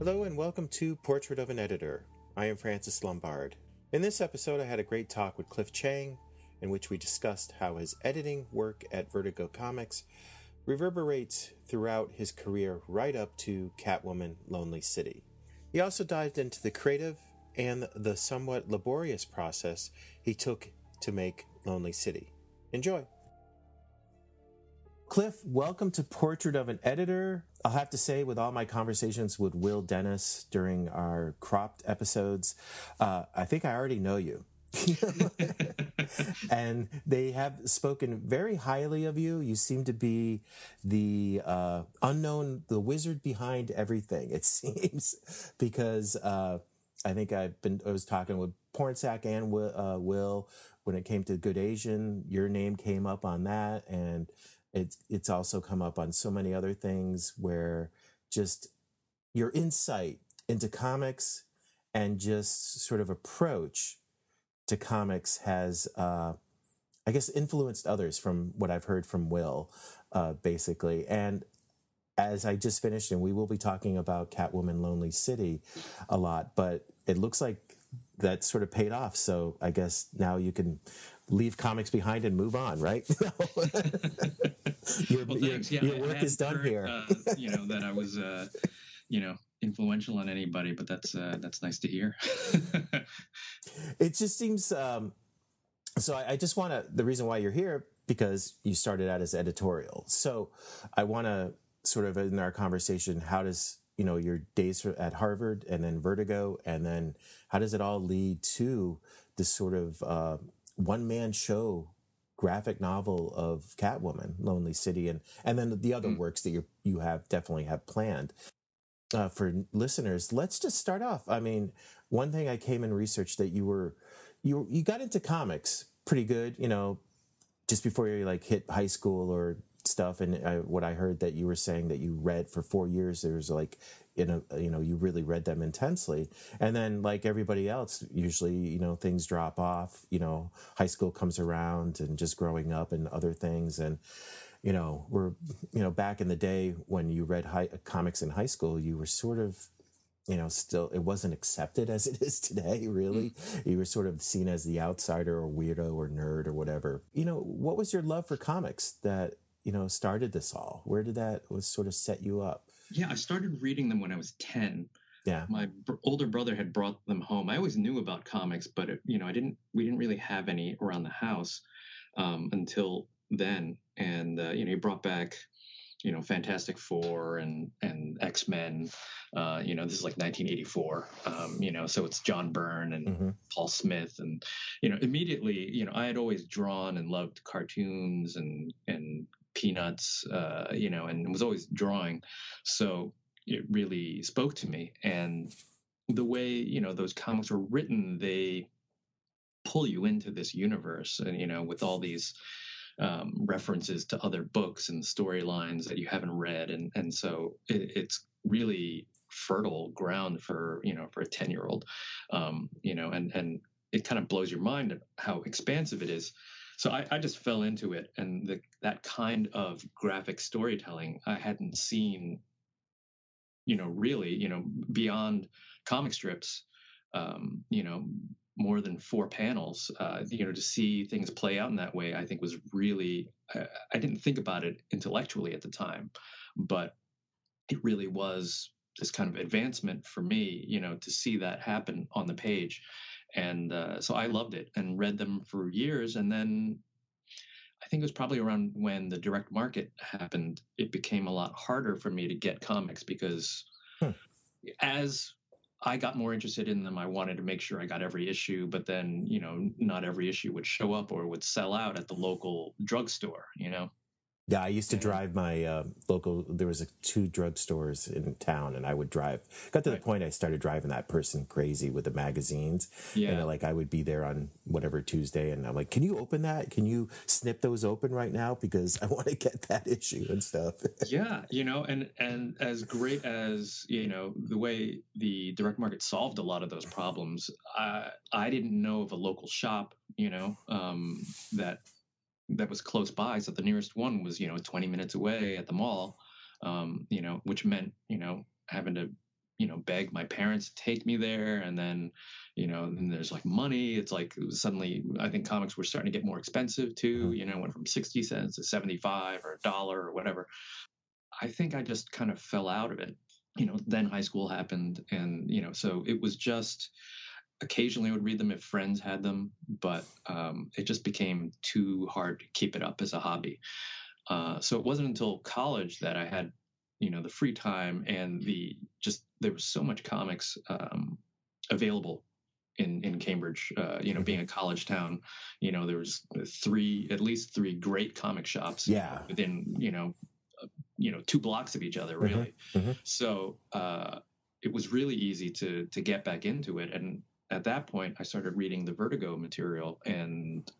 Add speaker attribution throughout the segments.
Speaker 1: Hello and welcome to Portrait of an Editor. I am Francis Lombard. In this episode, I had a great talk with Cliff Chiang, in which we discussed how his editing work at Vertigo Comics reverberates throughout his career right up to Catwoman Lonely City. He also dived into the creative and the somewhat laborious process he took to make Lonely City. Enjoy! Cliff, welcome to Portrait of an Editor. I'll have to say, with all my conversations with Will Dennis during our cropped episodes, uh, I think I already know you. and they have spoken very highly of you. You seem to be the uh, unknown, the wizard behind everything, it seems, because uh, I think I've been, I was talking with Pornsak and Will, uh, Will when it came to Good Asian. Your name came up on that. And it's it's also come up on so many other things where just your insight into comics and just sort of approach to comics has uh, I guess influenced others from what I've heard from Will, uh, basically. And as I just finished, and we will be talking about Catwoman Lonely City a lot, but it looks like that sort of paid off. So I guess now you can leave comics behind and move on, right?
Speaker 2: your, well, your, yeah, your, work is done heard, here. uh, you know that I was, uh, you know, influential on anybody, but that's uh, that's nice to hear.
Speaker 1: it just seems. Um, so I, I just want to. The reason why you're here because you started out as editorial. So I want to sort of in our conversation, how does you know your days at Harvard and then Vertigo, and then how does it all lead to this sort of uh, one man show graphic novel of Catwoman, Lonely City, and and then the other mm. works that you you have definitely have planned. Uh, for listeners, let's just start off. I mean, one thing I came and researched that you were you you got into comics pretty good, you know, just before you like hit high school or stuff. And I, what I heard that you were saying that you read for four years, there was like you know, you know, you really read them intensely. And then like everybody else, usually, you know, things drop off, you know, high school comes around and just growing up and other things. And, you know, we're, you know, back in the day when you read high, uh, comics in high school, you were sort of, you know, still, it wasn't accepted as it is today, really. Mm. You were sort of seen as the outsider or weirdo or nerd or whatever. You know, what was your love for comics that, you know, started this all? Where did that was sort of set you up?
Speaker 2: Yeah, I started reading them when I was 10.
Speaker 1: Yeah.
Speaker 2: My br- older brother had brought them home. I always knew about comics, but it, you know, I didn't we didn't really have any around the house um, until then. And uh, you know, he brought back you know Fantastic Four and and X Men. Uh, you know, this is like 1984. Um, you know, so it's John Byrne and mm-hmm. Paul Smith, and you know, immediately, you know, I had always drawn and loved cartoons and and peanuts, uh, you know, and was always drawing. So it really spoke to me. And the way, you know, those comics were written, they pull you into this universe and, you know, with all these um, references to other books and storylines that you haven't read. And, and so it, it's really fertile ground for, you know, for a 10 year old, um, you know, and, and it kind of blows your mind how expansive it is so I, I just fell into it, and the, that kind of graphic storytelling I hadn't seen, you know, really, you know, beyond comic strips, um, you know, more than four panels, uh, you know, to see things play out in that way, I think was really, I, I didn't think about it intellectually at the time, but it really was this kind of advancement for me, you know, to see that happen on the page and uh, so I loved it and read them for years. And then I think it was probably around when the direct market happened, it became a lot harder for me to get comics because hmm. as I got more interested in them, I wanted to make sure I got every issue, but then, you know, not every issue would show up or would sell out at the local drugstore, you know?
Speaker 1: Yeah, I used to drive my uh, local. There was a, two drugstores in town, and I would drive. Got to the point I started driving that person crazy with the magazines. Yeah, and like I would be there on whatever Tuesday, and I'm like, "Can you open that? Can you snip those open right now? Because I want to get that issue and stuff."
Speaker 2: yeah, you know, and and as great as you know the way the direct market solved a lot of those problems, I I didn't know of a local shop, you know, um, that that was close by. So the nearest one was, you know, 20 minutes away at the mall, um, you know, which meant, you know, having to, you know beg my parents to take me there and then you know and there's like money it's like suddenly i think comics were starting to get more expensive too mm-hmm. you know went from 60 cents to 75 or a dollar or whatever i think i just kind of fell out of it you know then high school happened and you know so it was just occasionally I would read them if friends had them, but um, it just became too hard to keep it up as a hobby. Uh, so it wasn't until college that I had, you know, the free time and the just there was so much comics um, available in in Cambridge. Uh, you know, being a college town, you know, there was three at least three great comic shops.
Speaker 1: Yeah.
Speaker 2: Within you know, uh, you know, two blocks of each other, mm-hmm. really. Mm-hmm. Mm-hmm. So. Uh, it was really easy to to get back into it and at that point, I started reading the Vertigo material, and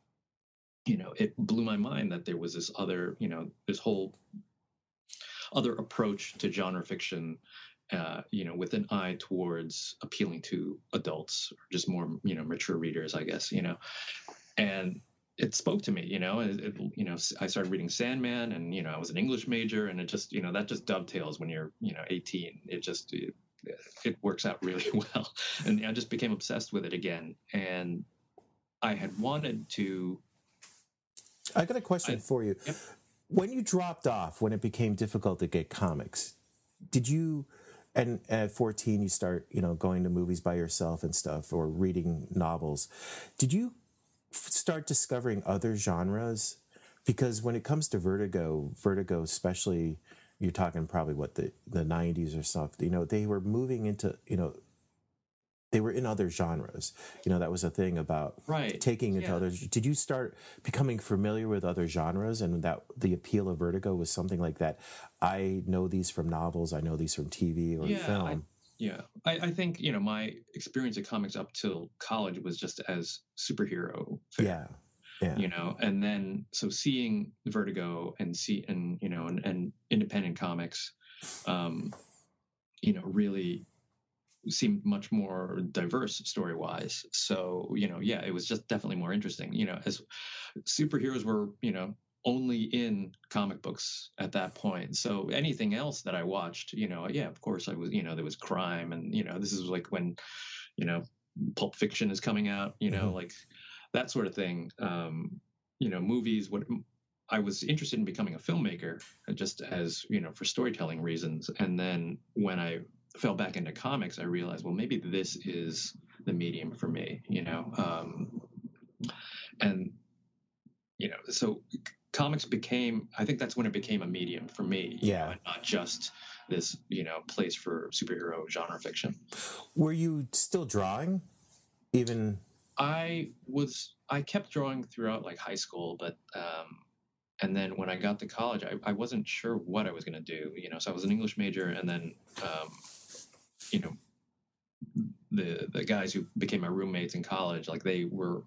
Speaker 2: you know, it blew my mind that there was this other, you know, this whole other approach to genre fiction, uh, you know, with an eye towards appealing to adults or just more, you know, mature readers, I guess, you know, and it spoke to me, you know, it, it, you know, I started reading Sandman and, you know, I was an English major and it just, you know, that just dovetails when you're, you know, 18, it just, it, it works out really well. And I just became obsessed with it again. And I had wanted to.
Speaker 1: I got a question I, for you. Yep. When you dropped off, when it became difficult to get comics, did you? And at 14, you start, you know, going to movies by yourself and stuff, or reading novels. Did you start discovering other genres? Because when it comes to Vertigo, Vertigo especially you're talking probably what the the 90s or something you know they were moving into you know they were in other genres you know that was a thing about
Speaker 2: right.
Speaker 1: taking into yeah. others did you start becoming familiar with other genres and that the appeal of vertigo was something like that i know these from novels i know these from tv or
Speaker 2: yeah,
Speaker 1: film I,
Speaker 2: yeah I, I, think you know my experience of comics up till college was just as superhero
Speaker 1: yeah
Speaker 2: yeah. you know and then so seeing vertigo and see and you know and, and independent comics um you know really seemed much more diverse story wise so you know yeah it was just definitely more interesting you know as superheroes were you know only in comic books at that point so anything else that i watched you know yeah of course i was you know there was crime and you know this is like when you know pulp fiction is coming out you know mm-hmm. like that sort of thing. Um, you know, movies. What I was interested in becoming a filmmaker, uh, just as you know, for storytelling reasons. And then when I fell back into comics, I realized, well, maybe this is the medium for me. You know, um, and you know, so comics became. I think that's when it became a medium for me.
Speaker 1: yeah,
Speaker 2: know, not just this you know place for superhero genre fiction.
Speaker 1: Were you still drawing, even
Speaker 2: I was I kept drawing throughout like high school, but um, and then when I got to college, I, I wasn't sure what I was going to do. You know, so I was an English major, and then um, you know the the guys who became my roommates in college, like they were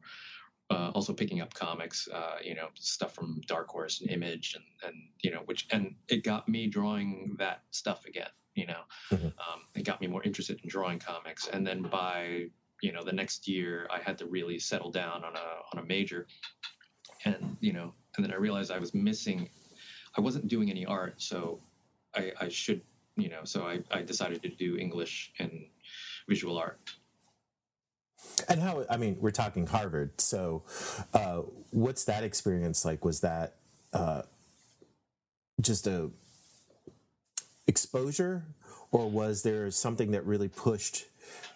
Speaker 2: uh, also picking up comics, uh, you know, stuff from Dark Horse and Image, and and you know, which and it got me drawing that stuff again. You know, mm-hmm. um, it got me more interested in drawing comics, and then by you know the next year I had to really settle down on a on a major, and you know, and then I realized I was missing. I wasn't doing any art, so I, I should you know. So I, I decided to do English and visual art.
Speaker 1: And how? I mean, we're talking Harvard. So, uh, what's that experience like? Was that uh, just a exposure, or was there something that really pushed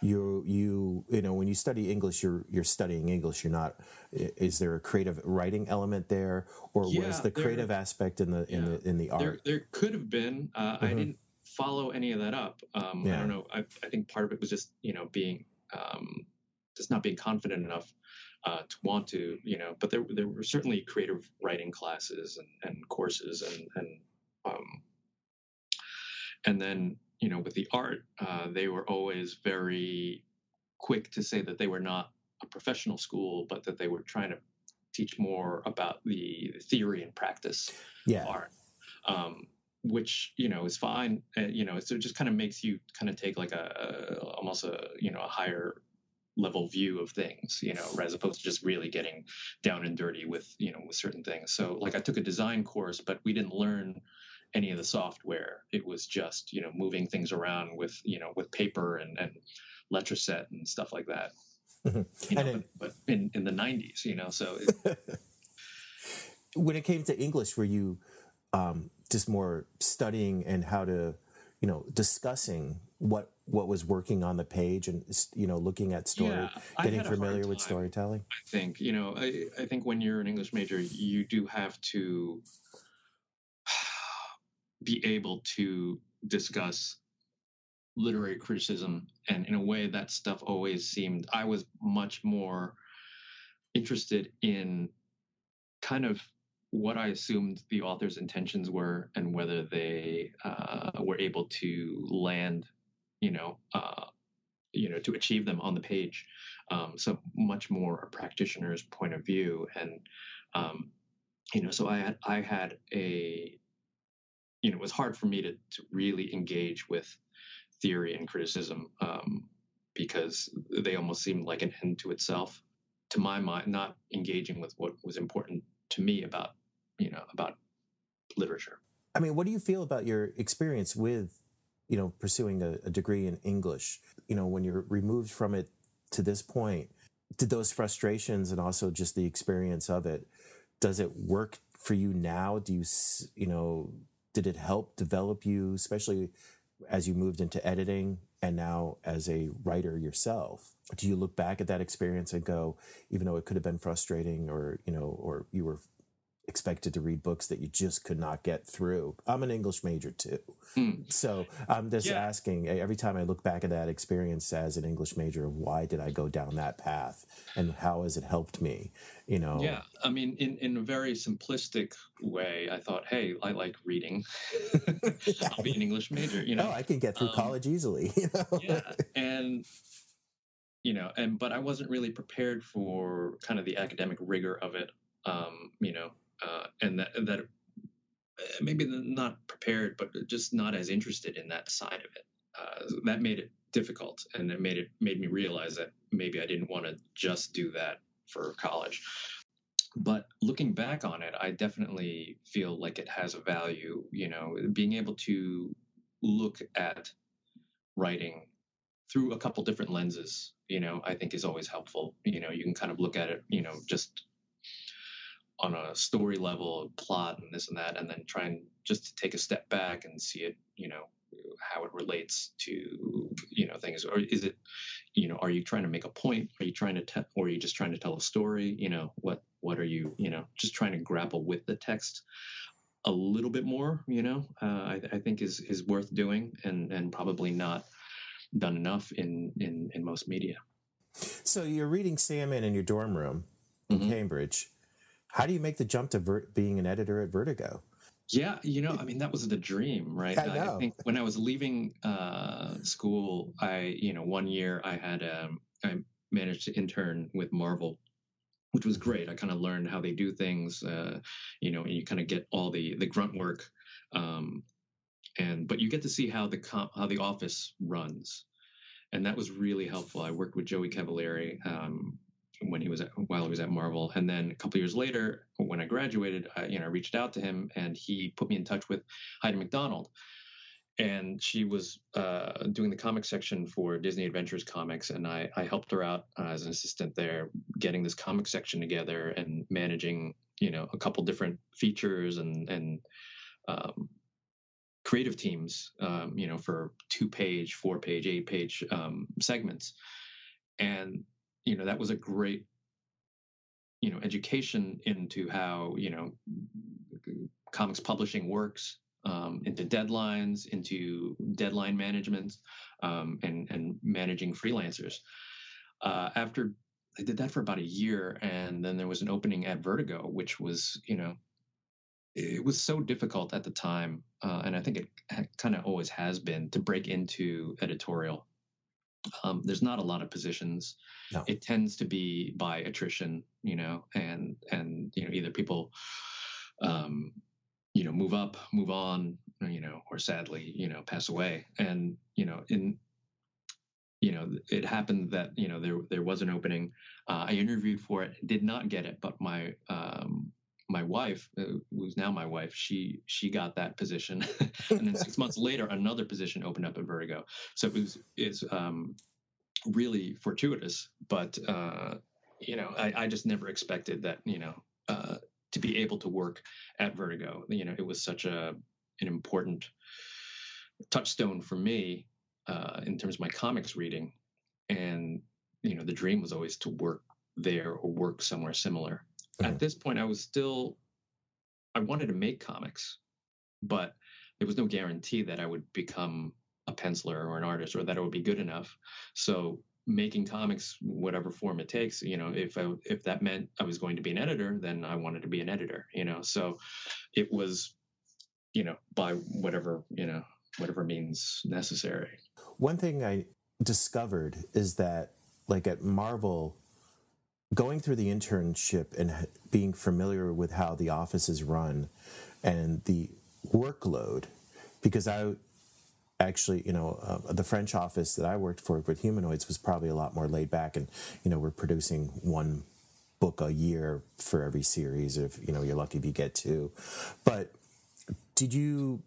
Speaker 1: you you you know when you study English, you're you're studying English. You're not. Is there a creative writing element there, or yeah, was the creative there, aspect in the in yeah, the in the art?
Speaker 2: There, there could have been. Uh, mm-hmm. I didn't follow any of that up. Um, yeah. I don't know. I, I, think part of it was just you know being um, just not being confident enough uh, to want to you know. But there there were certainly creative writing classes and, and courses and and um, and then you know, with the art, uh, they were always very quick to say that they were not a professional school, but that they were trying to teach more about the theory and practice
Speaker 1: yeah.
Speaker 2: of art. Um, which you know is fine, uh, you know. So it just kind of makes you kind of take like a, a almost a you know a higher level view of things, you know, as opposed to just really getting down and dirty with, you know, with certain things. So like I took a design course, but we didn't learn any of the software. It was just you know moving things around with you know with paper and and Letraset and stuff like that. You know, in, but, but in in the '90s, you know, so. It,
Speaker 1: when it came to English, were you um, just more studying and how to, you know, discussing what what was working on the page and you know looking at story, yeah, getting familiar with storytelling?
Speaker 2: I think you know, I, I think when you're an English major, you do have to be able to discuss literary criticism and in a way that stuff always seemed i was much more interested in kind of what I assumed the author's intentions were and whether they uh, were able to land, you know, uh, you know, to achieve them on the page. Um, so much more a practitioner's point of view, and um, you know, so I had I had a, you know, it was hard for me to to really engage with theory and criticism um, because they almost seemed like an end to itself. To my mind, not engaging with what was important to me about you know about literature.
Speaker 1: I mean, what do you feel about your experience with you know pursuing a, a degree in English? You know, when you're removed from it to this point, did those frustrations and also just the experience of it does it work for you now? Do you you know did it help develop you, especially as you moved into editing and now as a writer yourself? Do you look back at that experience and go, even though it could have been frustrating, or you know, or you were expected to read books that you just could not get through. I'm an English major too. Mm. So I'm just yeah. asking every time I look back at that experience as an English major, why did I go down that path and how has it helped me? You know?
Speaker 2: Yeah. I mean, in, in a very simplistic way, I thought, Hey, I like reading. I'll be an English major, you know,
Speaker 1: oh, I can get through um, college easily. You know?
Speaker 2: yeah. And, you know, and, but I wasn't really prepared for kind of the academic rigor of it. Um, you know, uh, and that that uh, maybe not prepared, but just not as interested in that side of it. Uh, that made it difficult, and it made it made me realize that maybe I didn't want to just do that for college. But looking back on it, I definitely feel like it has a value. You know, being able to look at writing through a couple different lenses, you know, I think is always helpful. You know, you can kind of look at it, you know, just on a story level, plot and this and that, and then try and just to take a step back and see it, you know, how it relates to, you know, things. Or is it, you know, are you trying to make a point? Are you trying to tell, or are you just trying to tell a story? You know, what, what are you, you know, just trying to grapple with the text a little bit more, you know, uh, I, I think is, is worth doing and, and probably not done enough in, in, in most media.
Speaker 1: So you're reading Sandman in your dorm room in mm-hmm. Cambridge how do you make the jump to ver- being an editor at Vertigo?
Speaker 2: Yeah, you know, I mean, that was the dream, right?
Speaker 1: I,
Speaker 2: I, think when I was leaving uh, school, I, you know, one year I had, um, I managed to intern with Marvel, which was great. I kind of learned how they do things, uh, you know, and you kind of get all the the grunt work, um, and but you get to see how the com- how the office runs, and that was really helpful. I worked with Joey Cavalieri, um, when he was at, while he was at Marvel. And then a couple years later, when I graduated, I, you know, reached out to him and he put me in touch with Heidi MacDonald. And she was uh, doing the comic section for Disney Adventures comics, and I, I helped her out uh, as an assistant there, getting this comic section together and managing, you know, a couple different features and and um, creative teams, um, you know, for two page, four page, eight page um, segments. And you know that was a great you know education into how you know comics publishing works um, into deadlines into deadline management um, and and managing freelancers. Uh, after I did that for about a year and then there was an opening at Vertigo which was you know it was so difficult at the time uh, and I think it kind of always has been to break into editorial um, there's not a lot of positions. No. It tends to be by attrition, you know, and and you know either people, um, you know, move up, move on, you know, or sadly, you know, pass away. And you know, in you know, it happened that you know there there was an opening. Uh, I interviewed for it, did not get it, but my um, my wife, uh, who's now my wife, she she got that position, and then six months later, another position opened up at Vertigo. So it was it's um, really fortuitous, but uh, you know, I, I just never expected that. You know, uh, to be able to work at Vertigo. You know, it was such a an important touchstone for me uh, in terms of my comics reading, and you know, the dream was always to work there or work somewhere similar. Mm-hmm. At this point, I was still I wanted to make comics, but there was no guarantee that I would become a penciler or an artist or that it would be good enough. So making comics whatever form it takes you know if I, if that meant i was going to be an editor then i wanted to be an editor you know so it was you know by whatever you know whatever means necessary
Speaker 1: one thing i discovered is that like at marvel going through the internship and being familiar with how the office is run and the workload because i actually, you know, uh, the French office that I worked for with humanoids was probably a lot more laid back, and you know, we're producing one book a year for every series. If you know, you're lucky if you get two. But did you?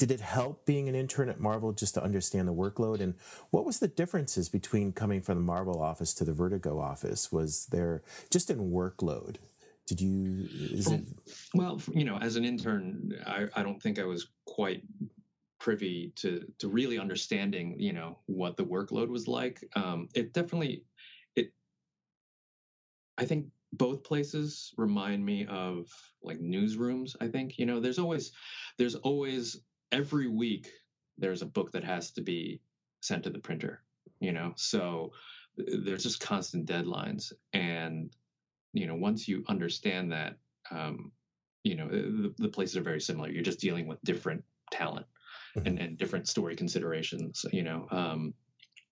Speaker 1: Did it help being an intern at Marvel just to understand the workload? And what was the differences between coming from the Marvel office to the Vertigo office? Was there just in workload? Did you?
Speaker 2: Well, it? Well, you know, as an intern, I, I don't think I was quite privy to to really understanding you know what the workload was like um, it definitely it i think both places remind me of like newsrooms i think you know there's always there's always every week there's a book that has to be sent to the printer you know so there's just constant deadlines and you know once you understand that um, you know the, the places are very similar you're just dealing with different talent and, mm-hmm. and different story considerations. You know, um,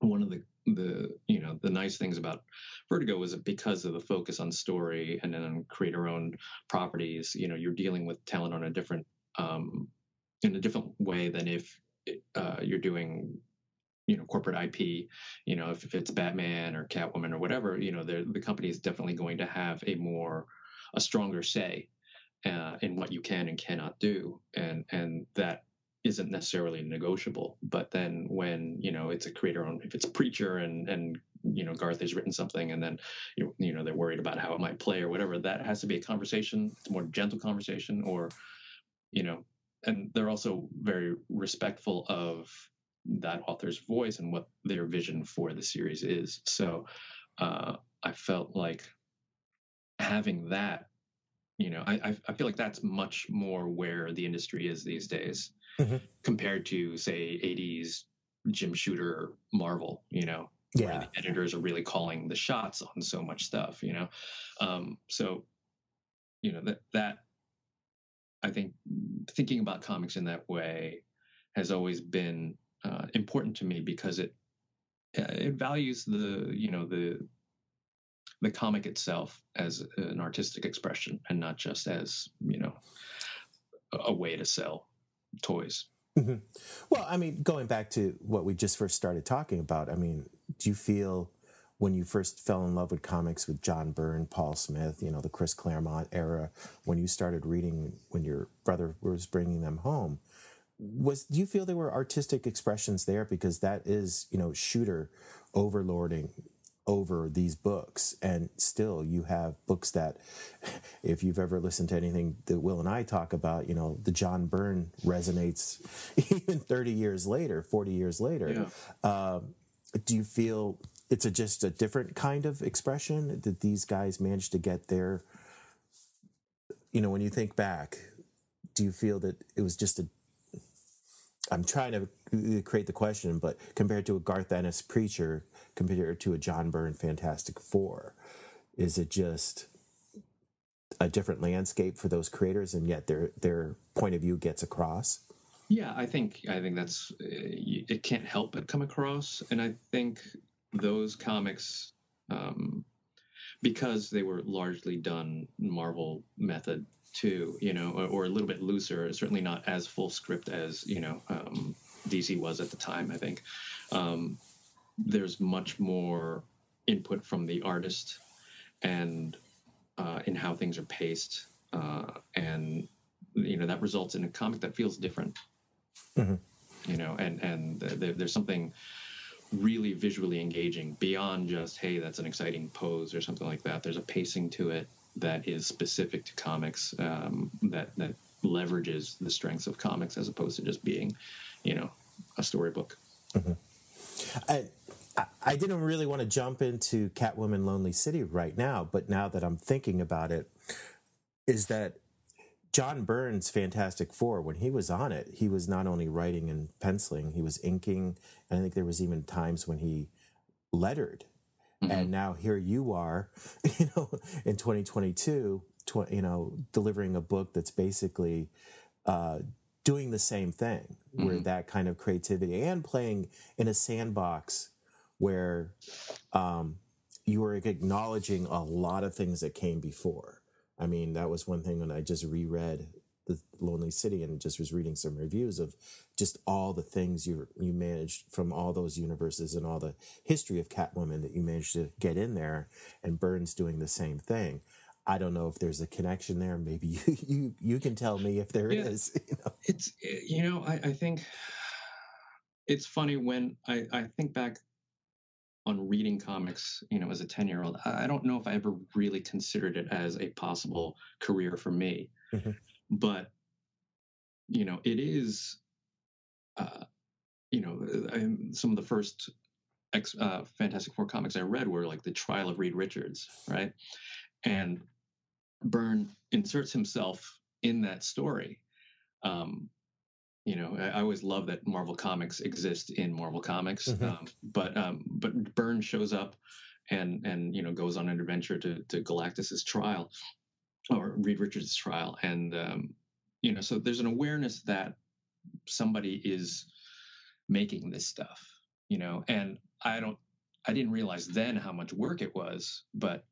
Speaker 2: one of the the you know the nice things about Vertigo was because of the focus on story and then on creator owned properties. You know, you're dealing with talent on a different um, in a different way than if uh, you're doing you know corporate IP. You know, if, if it's Batman or Catwoman or whatever, you know, the company is definitely going to have a more a stronger say uh, in what you can and cannot do, and and that isn't necessarily negotiable. But then when you know it's a creator owned, if it's preacher and and you know Garth has written something and then you you know they're worried about how it might play or whatever, that has to be a conversation. It's a more gentle conversation, or you know, and they're also very respectful of that author's voice and what their vision for the series is. So uh, I felt like having that you know I, I feel like that's much more where the industry is these days mm-hmm. compared to say 80s Jim Shooter Marvel, you know, yeah. where the editors are really calling the shots on so much stuff, you know. Um, so, you know that that I think thinking about comics in that way has always been uh, important to me because it uh, it values the you know the the comic itself as an artistic expression and not just as you know a way to sell toys.
Speaker 1: Mm-hmm. Well, I mean, going back to what we just first started talking about, I mean, do you feel when you first fell in love with comics with John Byrne, Paul Smith, you know, the Chris Claremont era, when you started reading when your brother was bringing them home, was do you feel there were artistic expressions there because that is, you know, shooter overlording over these books and still you have books that if you've ever listened to anything that will and i talk about you know the john byrne resonates even 30 years later 40 years later yeah. uh, do you feel it's a, just a different kind of expression that these guys managed to get there you know when you think back do you feel that it was just a i'm trying to create the question but compared to a garth ennis preacher compared to a John Byrne Fantastic Four? Is it just a different landscape for those creators, and yet their their point of view gets across?
Speaker 2: Yeah, I think I think that's uh, it. Can't help but come across, and I think those comics, um, because they were largely done Marvel method too, you know, or, or, a little bit looser. Certainly not as full script as you know um, DC was at the time. I think. Um, there's much more input from the artist and uh, in how things are paced uh, and you know that results in a comic that feels different. Mm-hmm. You know, and and th- there's something really visually engaging beyond just hey that's an exciting pose or something like that. There's a pacing to it that is specific to comics um, that that leverages the strengths of comics as opposed to just being, you know, a storybook. Mm-hmm.
Speaker 1: I, I didn't really want to jump into Catwoman Lonely City right now, but now that I'm thinking about it, is that John Byrne's Fantastic Four, when he was on it, he was not only writing and penciling, he was inking. And I think there was even times when he lettered. Mm-hmm. And now here you are, you know, in 2022, tw- you know, delivering a book that's basically uh, doing the same thing, mm-hmm. where that kind of creativity and playing in a sandbox where um, you were acknowledging a lot of things that came before. I mean, that was one thing when I just reread the Lonely City and just was reading some reviews of just all the things you you managed from all those universes and all the history of Catwoman that you managed to get in there, and Byrne's doing the same thing. I don't know if there's a connection there. Maybe you you, you can tell me if there yeah, is.
Speaker 2: You know? It's you know I, I think it's funny when I, I think back on reading comics, you know, as a 10 year old, I don't know if I ever really considered it as a possible career for me. Mm-hmm. But, you know, it is, uh, you know, I, some of the first ex, uh, Fantastic Four comics I read were like The Trial of Reed Richards, right? And Byrne inserts himself in that story. Um, you know, I, always love that Marvel Comics exist in Marvel Comics, mm-hmm. um, but um, but Byrne shows up and and you know goes on an adventure to to Galactus's trial or Reed Richards' trial, and um, you know, so there's an awareness that somebody is making this stuff, you know, and I don't, I didn't realize then how much work it was, but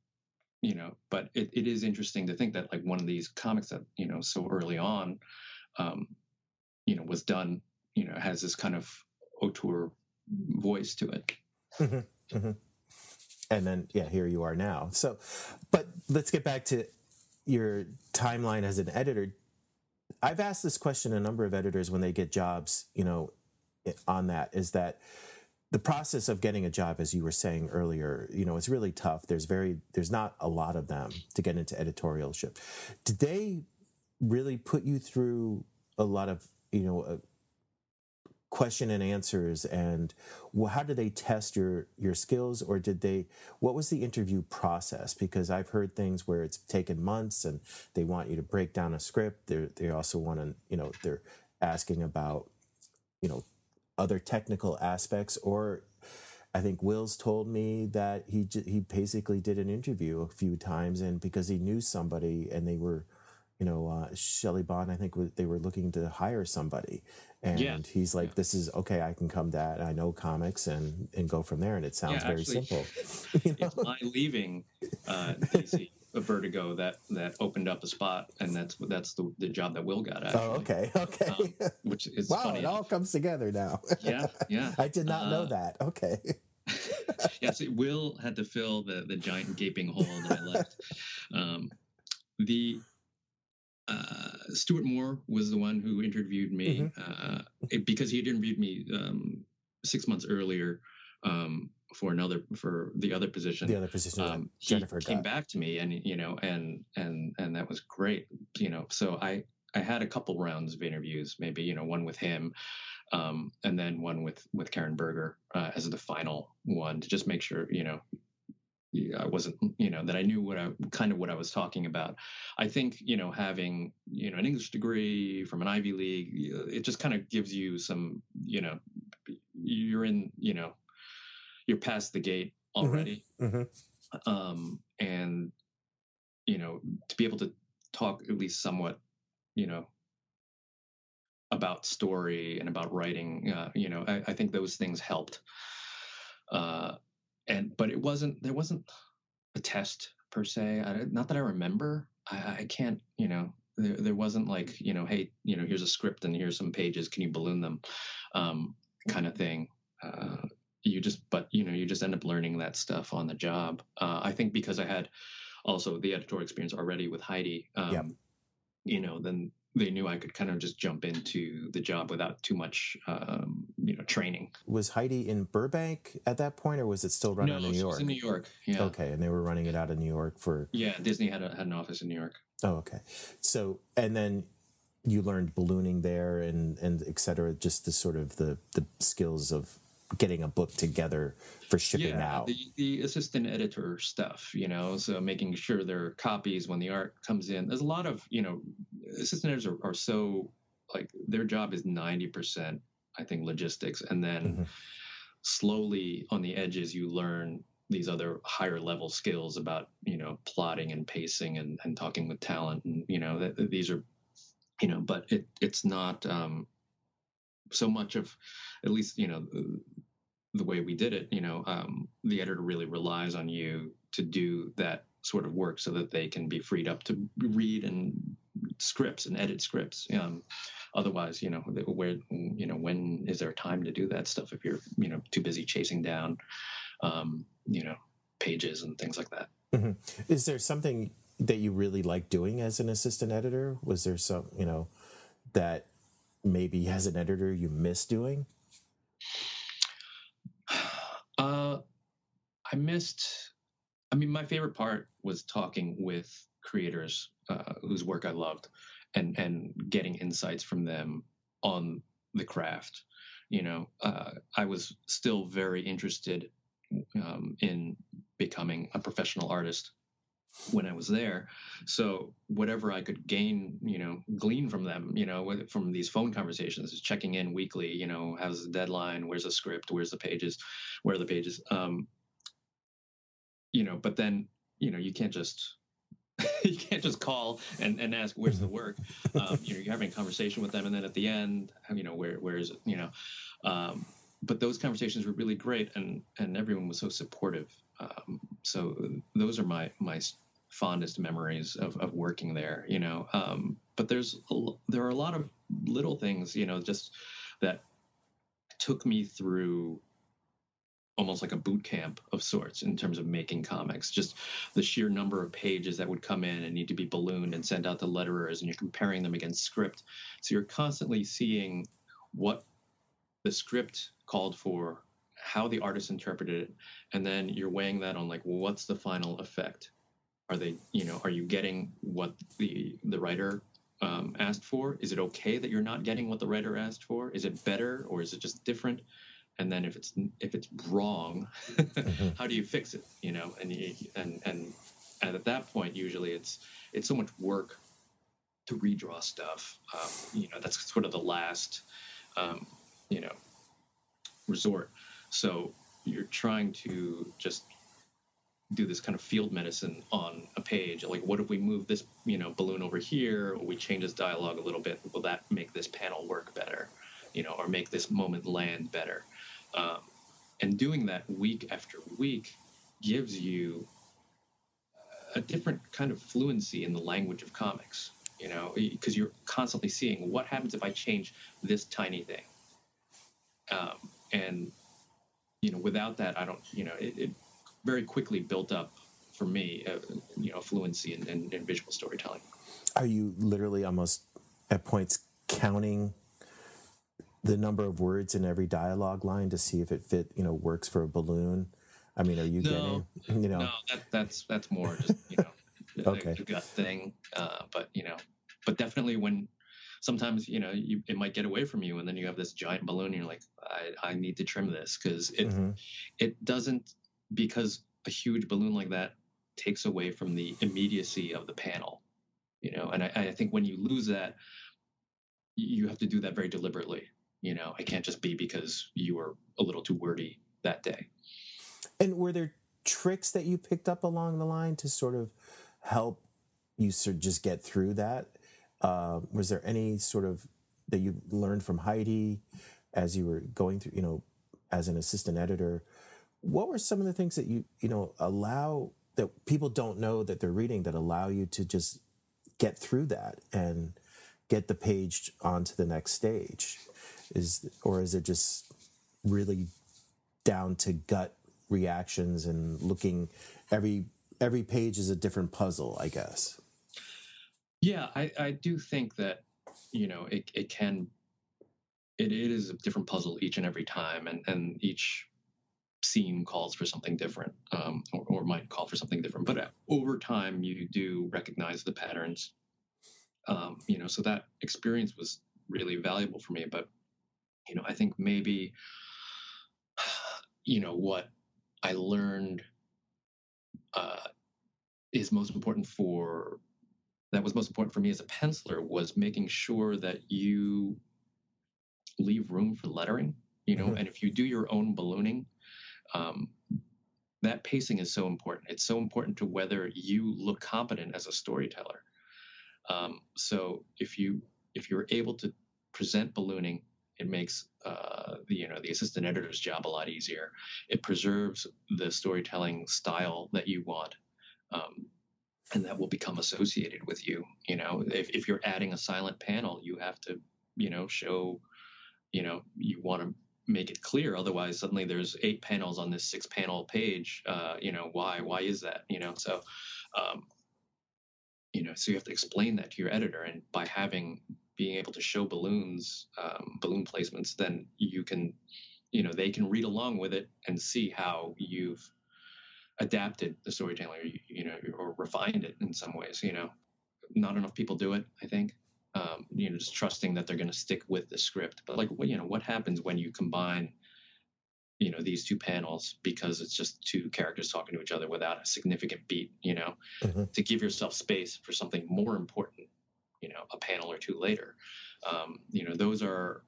Speaker 2: you know, but it, it is interesting to think that like one of these comics that you know so early on um, you know was done you know has this kind of auteur voice to it. Mm-hmm,
Speaker 1: mm-hmm. and then yeah here you are now. So but let's get back to your timeline as an editor. I've asked this question a number of editors when they get jobs you know on that is that the process of getting a job as you were saying earlier you know it's really tough. There's very there's not a lot of them to get into editorialship. Did they really put you through a lot of you know, question and answers and well, how did they test your your skills or did they what was the interview process? Because i've heard things where it's taken months and they want you to break down a script. They they also want to you know they're asking about you know other technical aspects or I think Will's told me that he he basically did an interview a few times, and because he knew somebody, and they were you know, uh, Shelly Bond, I think they were looking to hire somebody. And yeah. he's like, this is okay. I can come that. I know comics and, and go from there. And it sounds yeah, very simple.
Speaker 2: you know? It's my leaving uh, DC Vertigo that, that opened up a spot. And that's, that's the, the job that Will got.
Speaker 1: Actually. Oh, okay. Okay. Um,
Speaker 2: which is
Speaker 1: wow.
Speaker 2: Funny.
Speaker 1: It all comes together now.
Speaker 2: yeah. Yeah.
Speaker 1: I did not uh, know that. Okay.
Speaker 2: yeah. See, Will had to fill the, the giant gaping hole that I left. Um, the, uh, Stuart Moore was the one who interviewed me mm-hmm. uh, because he had interviewed me um, six months earlier um, for another for the other position.
Speaker 1: The other position, um,
Speaker 2: Jennifer came got. back to me, and you know, and and and that was great. You know, so I I had a couple rounds of interviews, maybe you know, one with him. Um, and then one with with Karen Berger uh, as the final one to just make sure you know I wasn't, you know, that I knew what I kind of what I was talking about. I think, you know, having, you know, an English degree from an Ivy League, it just kind of gives you some, you know, you're in, you know, you're past the gate mm-hmm. already. Mm-hmm. Mm-hmm. Um, and, you know, to be able to talk at least somewhat, you know, about story and about writing, uh, you know, I, I, think those things helped. Uh, and but it wasn't there wasn't a test per se. I, not that I remember. I, I can't you know there, there wasn't like you know hey you know here's a script and here's some pages can you balloon them um, kind of thing. Uh, you just but you know you just end up learning that stuff on the job. Uh, I think because I had also the editorial experience already with Heidi. Um, yep. you know, then they knew I could kind of just jump into the job without too much, um, you know, training.
Speaker 1: Was Heidi in Burbank at that point, or was it still run
Speaker 2: no,
Speaker 1: out of New York?
Speaker 2: It's in New York. Yeah.
Speaker 1: Okay, and they were running it out of New York for.
Speaker 2: Yeah, Disney had a, had an office in New York.
Speaker 1: Oh, okay. So, and then you learned ballooning there, and and et cetera. Just the sort of the the skills of getting a book together for shipping
Speaker 2: yeah,
Speaker 1: out.
Speaker 2: The, the assistant editor stuff, you know, so making sure there are copies when the art comes in. There's a lot of, you know, assistant editors are, are so like their job is 90%, I think, logistics. And then mm-hmm. slowly on the edges, you learn these other higher level skills about, you know, plotting and pacing and, and talking with talent. And, you know, that, these are, you know, but it, it's not, um, so much of at least you know the way we did it, you know, um, the editor really relies on you to do that sort of work so that they can be freed up to read and scripts and edit scripts. Um, otherwise, you know, where, you know, when is there time to do that stuff if you're, you know, too busy chasing down, um, you know, pages and things like that.
Speaker 1: Mm-hmm. Is there something that you really like doing as an assistant editor? Was there some, you know, that maybe as an editor you miss doing?
Speaker 2: Uh, I missed. I mean, my favorite part was talking with creators uh, whose work I loved, and and getting insights from them on the craft. You know, uh, I was still very interested um, in becoming a professional artist when I was there. So whatever I could gain, you know, glean from them, you know, from these phone conversations, checking in weekly, you know, how's the deadline? Where's the script? Where's the pages? Where are the pages? Um, you know, but then, you know, you can't just you can't just call and, and ask where's the work. Um, you know, you're having a conversation with them, and then at the end, you know, where where is it? You know, um, but those conversations were really great, and and everyone was so supportive. Um, so those are my my fondest memories of, of working there, you know. Um, but there's a, there are a lot of little things, you know, just that took me through almost like a boot camp of sorts in terms of making comics. Just the sheer number of pages that would come in and need to be ballooned and sent out to letterers, and you're comparing them against script. So you're constantly seeing what the script called for, how the artist interpreted it, and then you're weighing that on like, well, what's the final effect? Are they, you know, are you getting what the the writer um, asked for? Is it okay that you're not getting what the writer asked for? Is it better or is it just different? And then if it's if it's wrong, mm-hmm. how do you fix it? You know, and you, and and and at that point, usually it's it's so much work to redraw stuff. Um, you know, that's sort of the last, um, you know, resort. So you're trying to just do this kind of field medicine on a page like what if we move this you know balloon over here or we change this dialogue a little bit will that make this panel work better you know or make this moment land better um, and doing that week after week gives you a different kind of fluency in the language of comics you know because you're constantly seeing what happens if i change this tiny thing um, and you know without that i don't you know it, it very quickly built up for me, uh, you know, fluency in, in, in, visual storytelling.
Speaker 1: Are you literally almost at points counting the number of words in every dialogue line to see if it fit, you know, works for a balloon? I mean, are you no, getting, you know?
Speaker 2: No, that, that's that's more just you know, okay. a gut thing. Uh, but you know, but definitely when sometimes you know you, it might get away from you, and then you have this giant balloon, and you're like, I, I need to trim this because it mm-hmm. it doesn't because a huge balloon like that takes away from the immediacy of the panel you know and I, I, think when you lose that you have to do that very deliberately you know I can't just be because you were a little too wordy that day.
Speaker 1: And were there tricks that you picked up along the line to sort of help you sort of just get through that? Uh, was there any sort of that you learned from heidi as you were going through you know as an assistant editor? What were some of the things that you you know allow that people don't know that they're reading that allow you to just get through that and get the page onto the next stage is or is it just really down to gut reactions and looking every every page is a different puzzle i guess
Speaker 2: Yeah, I, I do think that, you know, it, it can, it, it is a different puzzle each and every time. And, and each scene calls for something different um, or, or might call for something different. But uh, over time, you do recognize the patterns. Um, you know, so that experience was really valuable for me. But, you know, I think maybe, you know, what I learned uh, is most important for that was most important for me as a penciler was making sure that you leave room for lettering you know mm-hmm. and if you do your own ballooning um, that pacing is so important it's so important to whether you look competent as a storyteller um, so if you if you're able to present ballooning it makes uh, the you know the assistant editor's job a lot easier. It preserves the storytelling style that you want um, and that will become associated with you you know. If, if you're adding a silent panel you have to you know show you know you want to make it clear. Otherwise suddenly there's eight panels on this six panel page uh, you know why why is that you know? So um, you know so you have to explain that to your editor and by having being able to show balloons um, balloon placements then you can you know they can read along with it and see how you've adapted the storytelling, or, you know, or refined it in some ways. You know, not enough people do it. I think. Um, you know, just trusting that they're going to stick with the script. But like, you know, what happens when you combine, you know, these two panels because it's just two characters talking to each other without a significant beat. You know, mm-hmm. to give yourself space for something more important. You know, a panel or two later. Um, you know, those are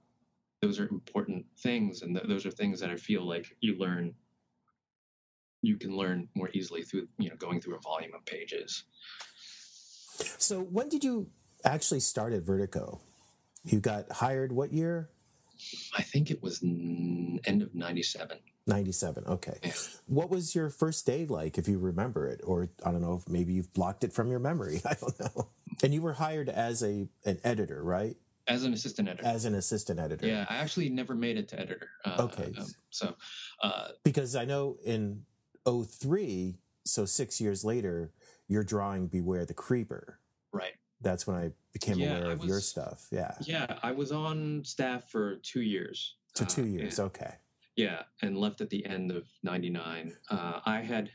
Speaker 2: those are important things, and th- those are things that I feel like you learn you can learn more easily through you know going through a volume of pages.
Speaker 1: So when did you actually start at Vertigo? You got hired what year?
Speaker 2: I think it was n- end of 97.
Speaker 1: 97. Okay. Yeah. What was your first day like if you remember it or I don't know if maybe you've blocked it from your memory. I don't know. And you were hired as a an editor, right?
Speaker 2: As an assistant editor.
Speaker 1: As an assistant editor.
Speaker 2: Yeah, I actually never made it to editor.
Speaker 1: Uh, okay. Um,
Speaker 2: so
Speaker 1: uh, because I know in 03, so six years later, you're drawing Beware the Creeper.
Speaker 2: Right.
Speaker 1: That's when I became yeah, aware of was, your stuff. Yeah.
Speaker 2: Yeah. I was on staff for two years.
Speaker 1: So two uh, years. okay.
Speaker 2: Yeah. And left at the end of 99. Uh, I had.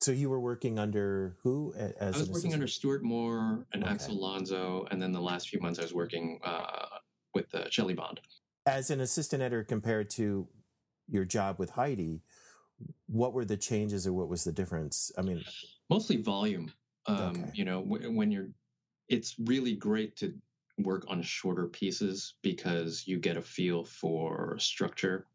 Speaker 1: So you were working under who?
Speaker 2: As I was working assistant? under Stuart Moore and okay. Axel Alonso. And then the last few months I was working uh, with uh, Shelly Bond.
Speaker 1: As an assistant editor compared to your job with Heidi, what were the changes or what was the difference? I mean,
Speaker 2: mostly volume. Um, okay. You know, w- when you're, it's really great to work on shorter pieces because you get a feel for structure.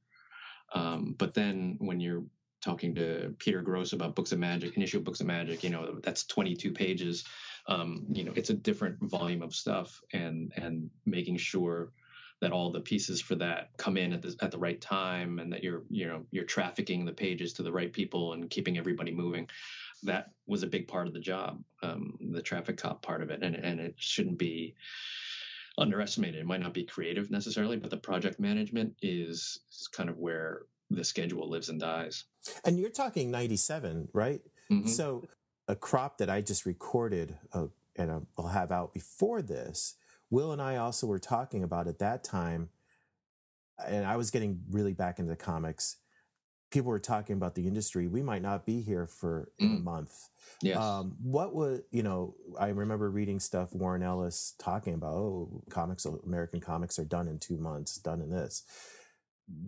Speaker 2: Um, but then when you're talking to Peter Gross about Books of Magic, initial Books of Magic, you know, that's 22 pages. Um, you know, it's a different volume of stuff and, and making sure that all the pieces for that come in at the at the right time and that you're you know you're trafficking the pages to the right people and keeping everybody moving. That was a big part of the job um, the traffic cop part of it. And and it shouldn't be underestimated. It might not be creative necessarily but the project management is, is kind of where the schedule lives and dies
Speaker 1: and you're talking 97 right mm-hmm. so a crop that i just recorded uh, and i'll have out before this Will and I also were talking about at that time, and I was getting really back into comics. People were talking about the industry. We might not be here for mm. a month.
Speaker 2: Yes. Um,
Speaker 1: what was you know? I remember reading stuff Warren Ellis talking about. Oh, comics, American comics are done in two months. Done in this.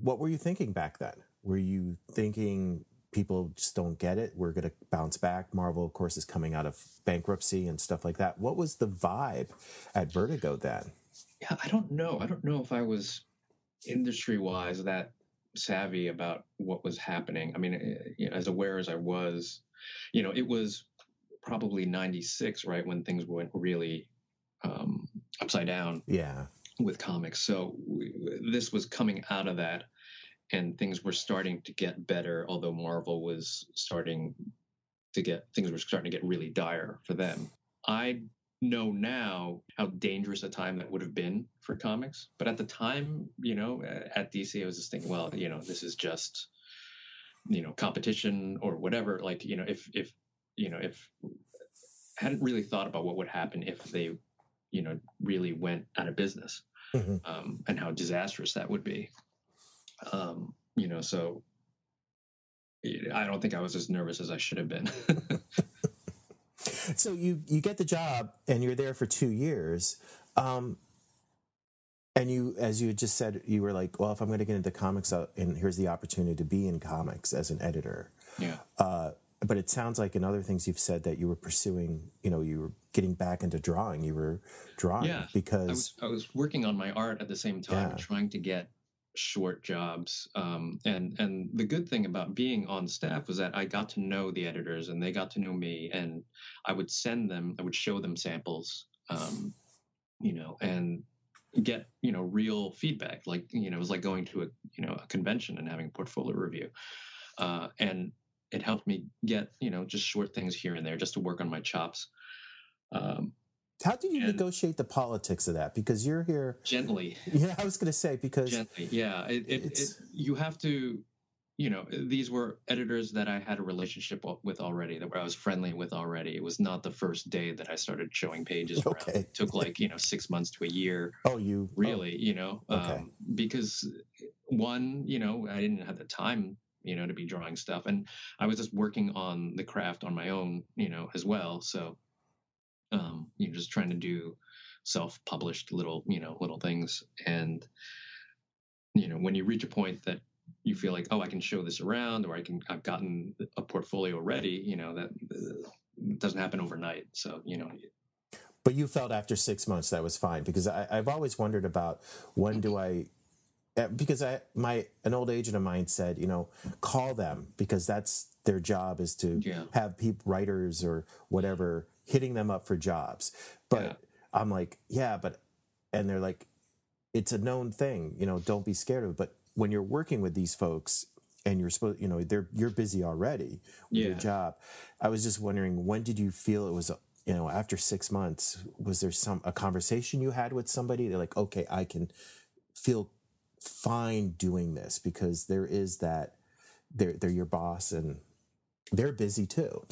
Speaker 1: What were you thinking back then? Were you thinking people just don't get it. We're going to bounce back. Marvel, of course, is coming out of bankruptcy and stuff like that. What was the vibe at Vertigo then?
Speaker 2: Yeah, I don't know. I don't know if I was industry wise that savvy about what was happening. I mean, eh, you know, as aware as I was, you know, it was probably 96, right? When things went really um, upside down.
Speaker 1: Yeah.
Speaker 2: With comics. So we, this was coming out of that and things were starting to get better, although Marvel was starting to get things were starting to get really dire for them. I know now how dangerous a time that would have been for comics, but at the time, you know, at DC, I was just thinking, well, you know, this is just you know competition or whatever. Like, you know, if if you know if I hadn't really thought about what would happen if they you know, really went out of business, mm-hmm. um, and how disastrous that would be. Um, you know, so I don't think I was as nervous as I should have been.
Speaker 1: so you you get the job and you're there for two years. Um, and you, as you just said, you were like, well, if I'm going to get into comics, uh, and here's the opportunity to be in comics as an editor.
Speaker 2: Yeah.
Speaker 1: Uh, but it sounds like in other things you've said that you were pursuing, you know, you were getting back into drawing. You were drawing
Speaker 2: yeah,
Speaker 1: because
Speaker 2: I was, I was working on my art at the same time, yeah. trying to get short jobs. Um, and and the good thing about being on staff was that I got to know the editors and they got to know me, and I would send them, I would show them samples, um, you know, and get you know real feedback. Like you know, it was like going to a you know a convention and having a portfolio review, uh, and it helped me get you know just short things here and there just to work on my chops. Um,
Speaker 1: how do you negotiate the politics of that? Because you're here
Speaker 2: gently.
Speaker 1: Yeah, I was going to say because
Speaker 2: gently. Yeah, it, it, it, you have to. You know, these were editors that I had a relationship with already, that I was friendly with already. It was not the first day that I started showing pages. Okay. Around. It took like you know six months to a year.
Speaker 1: Oh, you
Speaker 2: oh. really? Oh. You know, okay. um, because one, you know, I didn't have the time you know to be drawing stuff and i was just working on the craft on my own you know as well so um, you know, just trying to do self-published little, you know, little things. And you know, when you reach a point that you feel like, oh, I can show this around, or I can, I've gotten a portfolio ready. You know, that uh, doesn't happen overnight. So you know.
Speaker 1: But you felt after six months that was fine because I, I've always wondered about when do I uh, because I my an old agent of mine said, you know, call them because that's their job is to yeah. have people writers or whatever hitting them up for jobs. But yeah. I'm like, yeah, but, and they're like, it's a known thing, you know, don't be scared of it. But when you're working with these folks and you're supposed, you know, they're, you're busy already with yeah. your job. I was just wondering, when did you feel it was, you know, after six months, was there some, a conversation you had with somebody? They're like, okay, I can feel fine doing this because there is that, they're, they're your boss and they're busy too.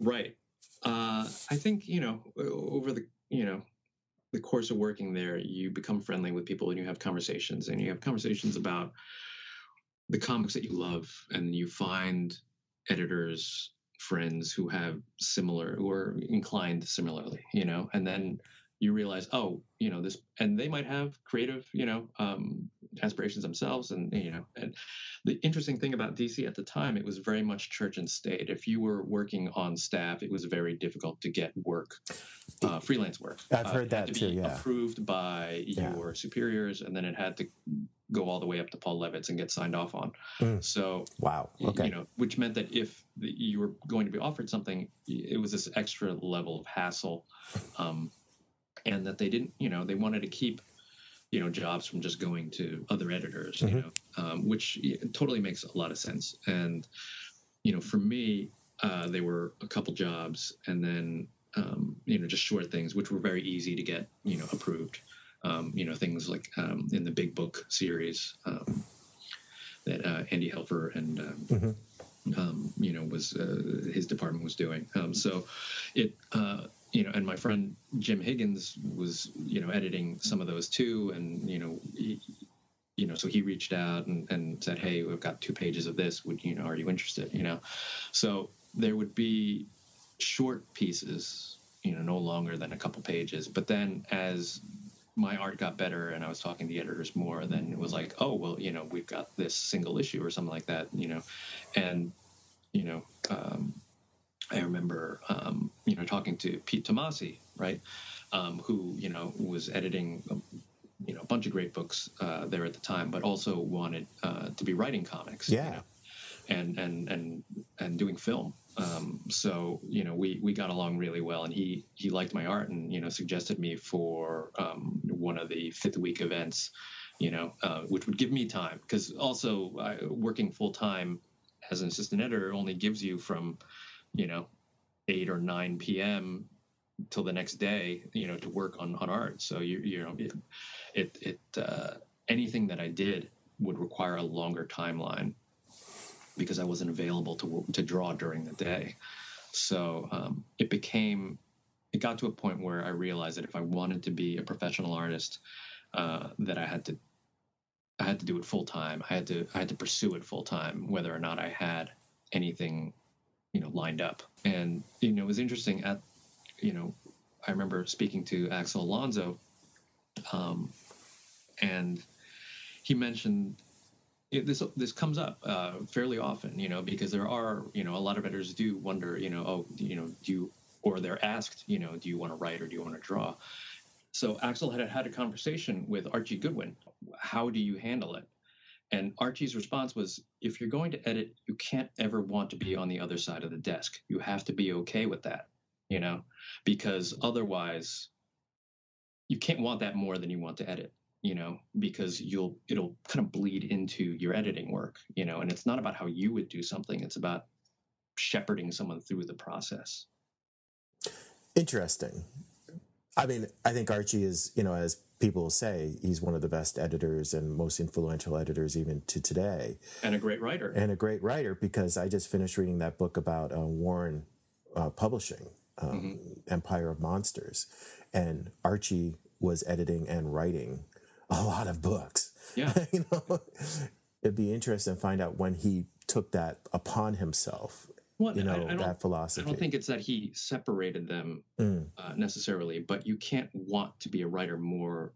Speaker 2: Right. Uh, I think you know over the you know the course of working there, you become friendly with people and you have conversations, and you have conversations about the comics that you love, and you find editors friends who have similar who are inclined similarly you know? And then you realize, oh, you know, this, and they might have creative, you know, um, aspirations themselves. And, you know, and the interesting thing about DC at the time, it was very much church and state. If you were working on staff, it was very difficult to get work, uh, freelance work.
Speaker 1: I've heard uh, that
Speaker 2: to
Speaker 1: too, yeah.
Speaker 2: Approved by yeah. your superiors, and then it had to go all the way up to Paul Levitz and get signed off on. Mm. So,
Speaker 1: wow, okay,
Speaker 2: you know, which meant that if you were going to be offered something, it was this extra level of hassle. Um, and that they didn't, you know, they wanted to keep, you know, jobs from just going to other editors, mm-hmm. you know, um, which totally makes a lot of sense. And, you know, for me, uh, they were a couple jobs and then, um, you know, just short things, which were very easy to get, you know, approved. Um, you know, things like um, in the Big Book series um, that uh, Andy Helfer and um, mm-hmm. um, you know was uh, his department was doing. Um, so it uh, you know, and my friend Jim Higgins was, you know, editing some of those too, and you know, he, you know, so he reached out and, and said, "Hey, we've got two pages of this. Would you know, are you interested?" You know, so there would be short pieces, you know, no longer than a couple pages. But then as my art got better and I was talking to the editors more, then it was like, oh well, you know, we've got this single issue or something like that, you know, and you know, um, I remember, um, you know, talking to Pete Tomasi, right, um, who you know was editing, um, you know, a bunch of great books uh, there at the time, but also wanted uh, to be writing comics,
Speaker 1: yeah, you know,
Speaker 2: and and and and doing film. Um, so you know, we we got along really well, and he he liked my art, and you know, suggested me for um, one of the fifth week events, you know, uh, which would give me time. Because also I, working full time as an assistant editor only gives you from you know, 8 or 9 p.m. till the next day, you know, to work on, on art. So you you know, it it, it uh, anything that I did would require a longer timeline because I wasn't available to to draw during the day. So um, it became it got to a point where I realized that if I wanted to be a professional artist, uh, that I had to I had to do it full time. I had to I had to pursue it full time, whether or not I had anything, you know, lined up. And you know, it was interesting. At you know, I remember speaking to Axel Alonso, um, and he mentioned it, this this comes up uh, fairly often, you know, because there are you know a lot of editors do wonder, you know, oh, you know, do you or they're asked, you know, do you want to write or do you want to draw? So Axel had had a conversation with Archie Goodwin. How do you handle it? And Archie's response was if you're going to edit, you can't ever want to be on the other side of the desk. You have to be okay with that, you know, because otherwise you can't want that more than you want to edit, you know, because you'll it'll kind of bleed into your editing work, you know, and it's not about how you would do something, it's about shepherding someone through the process.
Speaker 1: Interesting. I mean, I think Archie is, you know, as people say, he's one of the best editors and most influential editors even to today.
Speaker 2: And a great writer.
Speaker 1: And a great writer because I just finished reading that book about uh, Warren uh, Publishing, um, mm-hmm. Empire of Monsters. And Archie was editing and writing a lot of books.
Speaker 2: Yeah.
Speaker 1: you know, it'd be interesting to find out when he took that upon himself well, you know I, I that philosophy.
Speaker 2: I don't think it's that he separated them mm. uh, necessarily, but you can't want to be a writer more.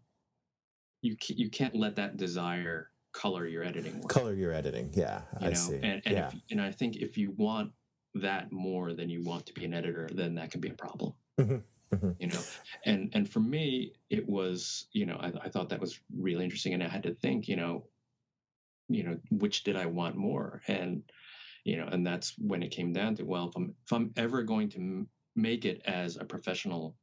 Speaker 2: You can't, you can't let that desire color your editing. Work,
Speaker 1: color your editing, yeah.
Speaker 2: You
Speaker 1: I
Speaker 2: know?
Speaker 1: see.
Speaker 2: And and,
Speaker 1: yeah.
Speaker 2: if, and I think if you want that more than you want to be an editor, then that can be a problem. Mm-hmm. Mm-hmm. You know, and and for me, it was you know I, I thought that was really interesting, and I had to think you know, you know which did I want more, and you know, and that's when it came down to well, if I'm if I'm ever going to m- make it as a professional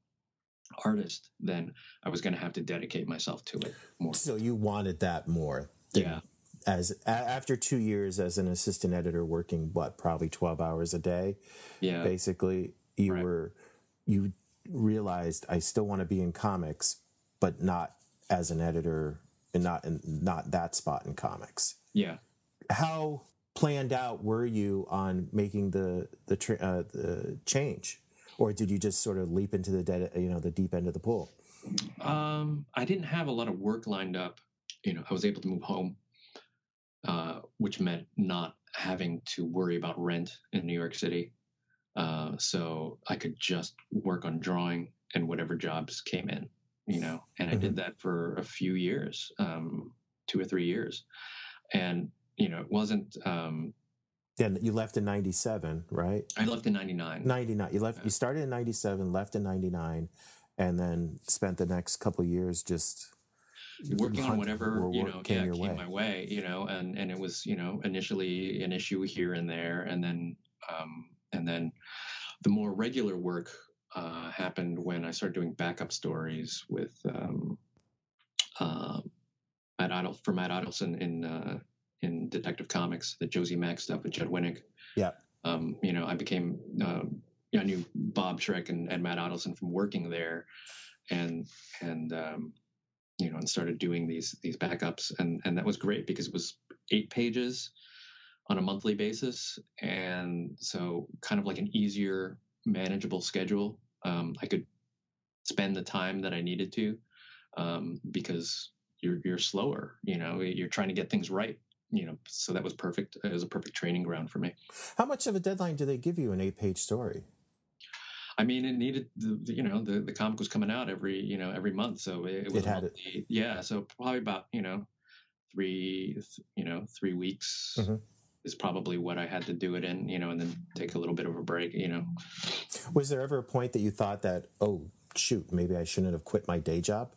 Speaker 2: artist, then I was going to have to dedicate myself to it more.
Speaker 1: So you wanted that more,
Speaker 2: yeah.
Speaker 1: As a, after two years as an assistant editor, working what probably twelve hours a day,
Speaker 2: yeah,
Speaker 1: basically you right. were you realized I still want to be in comics, but not as an editor and not in not that spot in comics.
Speaker 2: Yeah.
Speaker 1: How planned out were you on making the the, uh, the change, or did you just sort of leap into the dead, you know, the deep end of the pool?
Speaker 2: Um, I didn't have a lot of work lined up. You know, I was able to move home, uh, which meant not having to worry about rent in New York City. Uh, so I could just work on drawing and whatever jobs came in, you know, and I mm-hmm. did that for a few years, um, two or three years. And you know, it wasn't. Um,
Speaker 1: yeah, you left in '97, right?
Speaker 2: I left in '99.
Speaker 1: '99. You left. Yeah. You started in '97, left in '99, and then spent the next couple years just
Speaker 2: working on whatever you know came, yeah, came way. my way. You know, and and it was you know initially an issue here and there, and then um, and then the more regular work uh, happened when I started doing backup stories with um, uh, Matt Adel- for Matt Idelson in uh, in Detective Comics, the Josie Mac stuff with Judd Winick.
Speaker 1: Yeah.
Speaker 2: Um, you know, I became, uh, I knew Bob Schreck and, and, Matt Idelson from working there, and and um, you know, and started doing these these backups, and and that was great because it was eight pages on a monthly basis, and so kind of like an easier, manageable schedule. Um, I could spend the time that I needed to um, because you're you're slower. You know, you're trying to get things right you know, so that was perfect. It was a perfect training ground for me.
Speaker 1: How much of a deadline do they give you an eight page story?
Speaker 2: I mean, it needed the, you know, the, the comic was coming out every, you know, every month. So it, it was,
Speaker 1: it had
Speaker 2: monthly, it. yeah. So probably about, you know, three, you know, three weeks mm-hmm. is probably what I had to do it in, you know, and then take a little bit of a break, you know.
Speaker 1: Was there ever a point that you thought that, oh, shoot, maybe I shouldn't have quit my day job?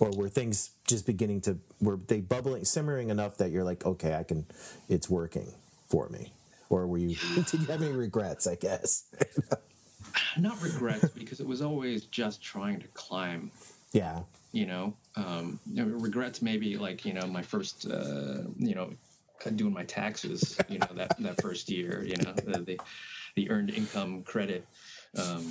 Speaker 1: Or were things just beginning to were they bubbling simmering enough that you're like okay i can it's working for me. Or were you did you have any regrets i guess.
Speaker 2: Not regrets because it was always just trying to climb.
Speaker 1: Yeah.
Speaker 2: You know um regrets maybe like you know my first uh you know doing my taxes you know that that first year you know the the, the earned income credit um,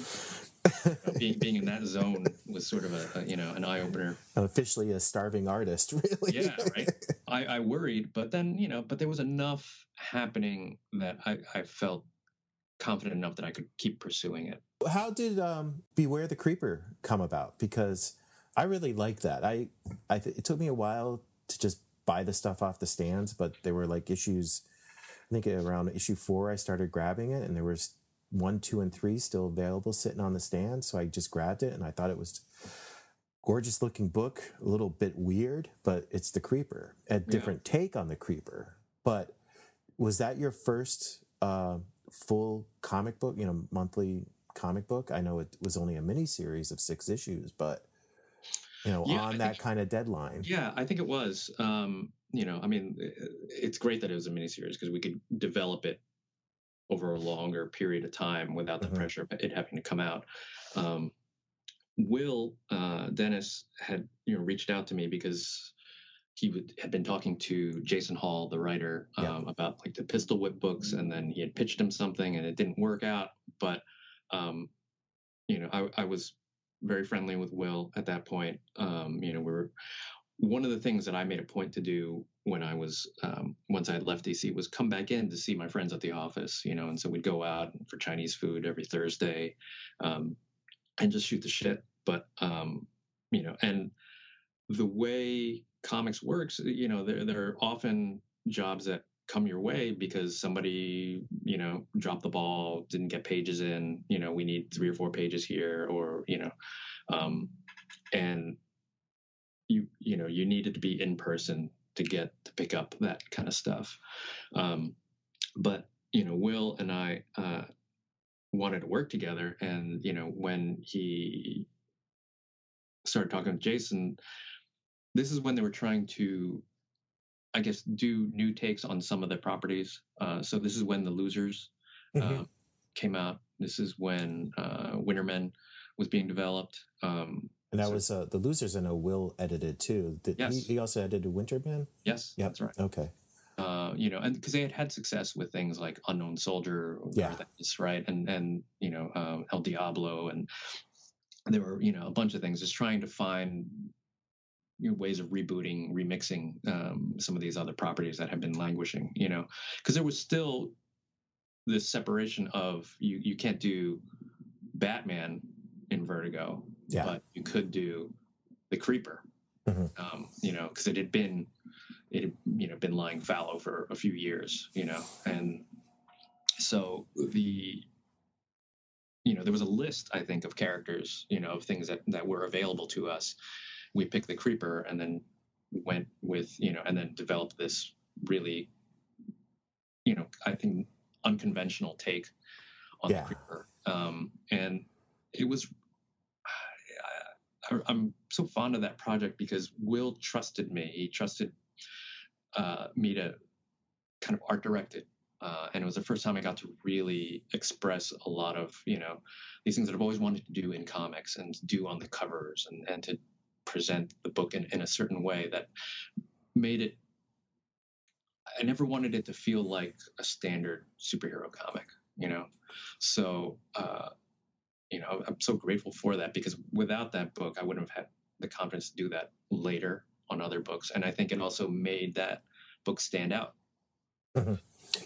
Speaker 2: being, being in that zone was sort of a, a you know an eye opener.
Speaker 1: Officially a starving artist, really.
Speaker 2: Yeah, right. I, I worried, but then you know, but there was enough happening that I, I felt confident enough that I could keep pursuing it.
Speaker 1: How did um, Beware the Creeper come about? Because I really like that. I, I th- it took me a while to just buy the stuff off the stands, but there were like issues. I think around issue four, I started grabbing it, and there was one, two, and three still available sitting on the stand. So I just grabbed it, and I thought it was gorgeous looking book, a little bit weird, but it's the Creeper, a different yeah. take on the Creeper. But was that your first uh, full comic book? You know, monthly comic book. I know it was only a mini series of six issues, but you know, yeah, on I that think, kind of deadline.
Speaker 2: Yeah, I think it was. Um, you know, I mean, it's great that it was a miniseries because we could develop it over a longer period of time without the mm-hmm. pressure of it having to come out. Um, Will uh, Dennis had you know reached out to me because he would, had been talking to Jason Hall, the writer, um, yeah. about like the Pistol Whip books, and then he had pitched him something, and it didn't work out. But um, you know, I, I was very friendly with Will at that point. Um, you know, we are one of the things that I made a point to do when I was um, once I had left DC was come back in to see my friends at the office. You know, and so we'd go out for Chinese food every Thursday, um, and just shoot the shit. But um, you know, and the way comics works, you know, there there are often jobs that come your way because somebody you know dropped the ball didn't get pages in you know we need three or four pages here or you know um, and you you know you needed to be in person to get to pick up that kind of stuff um, but you know will and i uh, wanted to work together and you know when he started talking to jason this is when they were trying to I guess, do new takes on some of the properties. Uh, so this is when the Losers mm-hmm. uh, came out. This is when uh, Winter Men was being developed. Um,
Speaker 1: and that was uh, the Losers. I know Will edited too. Did yes. he, he also edited Winter Men.
Speaker 2: Yes, yep. that's right.
Speaker 1: Okay.
Speaker 2: Uh, you know, and because they had had success with things like Unknown Soldier, yeah, right, and and you know um, El Diablo, and there were you know a bunch of things, just trying to find you know, ways of rebooting, remixing um, some of these other properties that have been languishing. You know, because there was still this separation of you you can't do Batman in Vertigo, yeah. but you could do the Creeper. Mm-hmm. Um, you know, because it had been it had, you know been lying fallow for a few years. You know, and so the you know there was a list I think of characters you know of things that that were available to us we picked the creeper and then went with you know and then developed this really you know i think unconventional take on yeah. the creeper um, and it was i'm so fond of that project because will trusted me he trusted uh, me to kind of art direct it uh, and it was the first time I got to really express a lot of, you know, these things that I've always wanted to do in comics and do on the covers and, and to present the book in, in a certain way that made it I never wanted it to feel like a standard superhero comic, you know. So, uh, you know, I'm so grateful for that because without that book, I wouldn't have had the confidence to do that later on other books, and I think it also made that book stand out.
Speaker 1: Mm-hmm.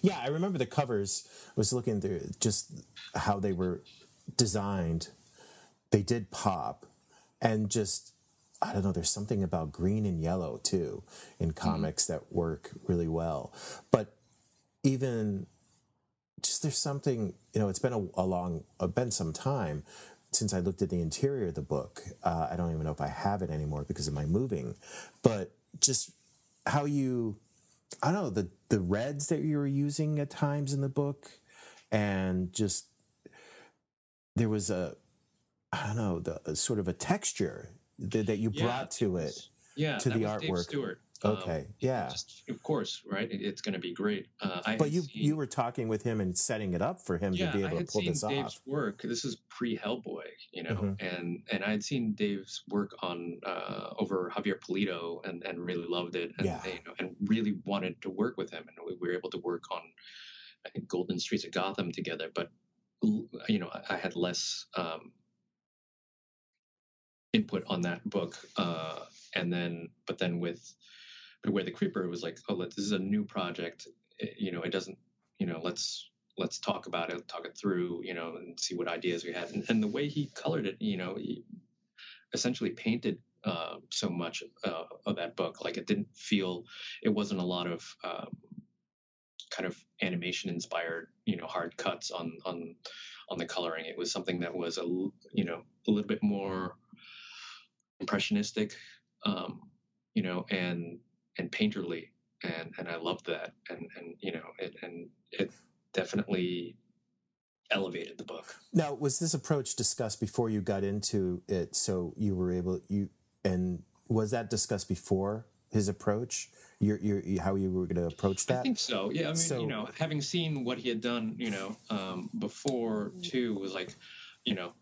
Speaker 1: Yeah, I remember the covers. I was looking through just how they were designed. They did pop, and just I don't know, there's something about green and yellow too in mm-hmm. comics mm-hmm. that work really well. But even just there's something, you know, it's been a, a long, uh, been some time since I looked at the interior of the book. Uh, I don't even know if I have it anymore because of my moving, but just how you, I don't know, the, the reds that you were using at times in the book and just there was a, I don't know, the sort of a texture that, that you yeah, brought to it
Speaker 2: yeah
Speaker 1: to the
Speaker 2: artwork.
Speaker 1: Okay um, yeah
Speaker 2: just, of course right it, it's going to be great uh,
Speaker 1: but you seen, you were talking with him and setting it up for him
Speaker 2: yeah,
Speaker 1: to be able to pull this
Speaker 2: Dave's
Speaker 1: off
Speaker 2: work this is pre hellboy you know mm-hmm. and and i had seen dave's work on uh, over javier pulido and and really loved it and,
Speaker 1: yeah.
Speaker 2: you know, and really wanted to work with him and we were able to work on i think golden streets of gotham together but you know i, I had less um, input on that book. Uh, and then, but then with Beware the Creeper, was like, oh, this is a new project. It, you know, it doesn't, you know, let's let's talk about it, talk it through, you know, and see what ideas we had. And, and the way he colored it, you know, he essentially painted uh, so much uh, of that book. Like it didn't feel, it wasn't a lot of um, kind of animation inspired, you know, hard cuts on on on the coloring. It was something that was a you know a little bit more impressionistic, um, you know, and and painterly, and and I loved that, and and you know, it, and it definitely elevated the book.
Speaker 1: Now, was this approach discussed before you got into it? So you were able you and was that discussed before his approach? Your, your, how you were going to approach that? I
Speaker 2: think so. Yeah, I mean, so, you know, having seen what he had done, you know, um, before too was like, you know,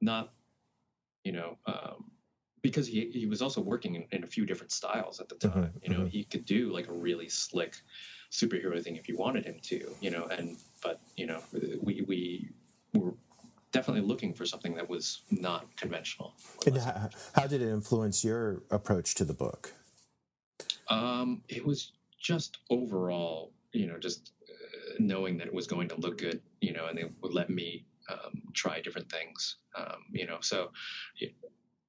Speaker 2: not, you know, um, because he he was also working in, in, a few different styles at the time. Mm-hmm, you know, mm-hmm. he could do like a really slick superhero thing if you wanted him to. You know, and but you know, we we were definitely looking for something that was not conventional.
Speaker 1: And how, how, did it influence your approach to the book?
Speaker 2: Um, it was just overall, you know, just uh, knowing that it was going to look good, you know, and they would let me um, try different things, um, you know, so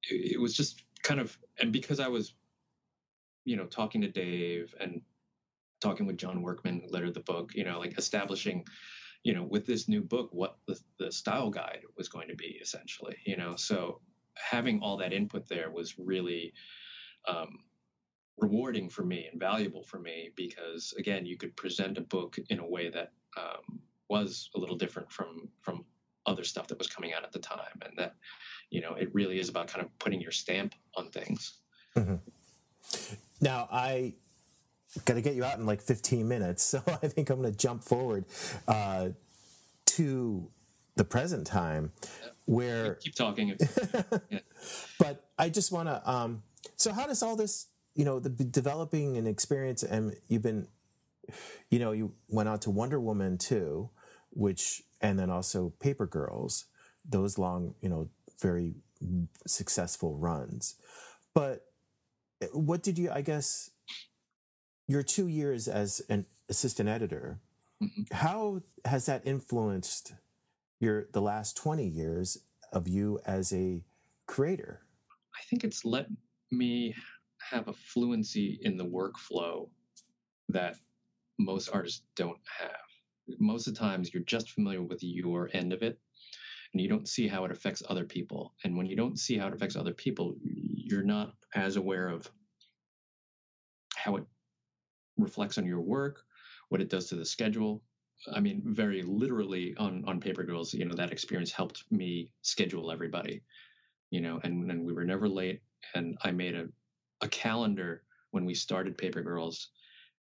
Speaker 2: it, was just kind of, and because I was, you know, talking to Dave and talking with John Workman, lettered the book, you know, like establishing, you know, with this new book, what the, the style guide was going to be essentially, you know, so having all that input there was really um, rewarding for me and valuable for me because again, you could present a book in a way that um, was a little different from from other stuff that was coming out at the time, and that you know it really is about kind of putting your stamp on things. Mm-hmm.
Speaker 1: Now I got to get you out in like 15 minutes. So I think I'm going to jump forward uh, to the present time where.
Speaker 2: Keep talking.
Speaker 1: yeah. But I just want to. Um, so, how does all this, you know, the developing an experience, and you've been, you know, you went on to Wonder Woman too, which, and then also Paper Girls, those long, you know, very successful runs. But eh, what did you, I guess, your two years as an assistant editor, mm-hmm. how has that influenced your the last 20 years of you as a creator?
Speaker 2: I think it's let me have a fluency in the workflow that most artists don't have. Most of the times you're just familiar with your end of it and you don't see how it affects other people. And when you don't see how it affects other people, you're not as aware of how it reflects on your work, what it does to the schedule. I mean, very literally on on Paper Girls, you know, that experience helped me schedule everybody, you know, and and we were never late. And I made a a calendar when we started Paper Girls,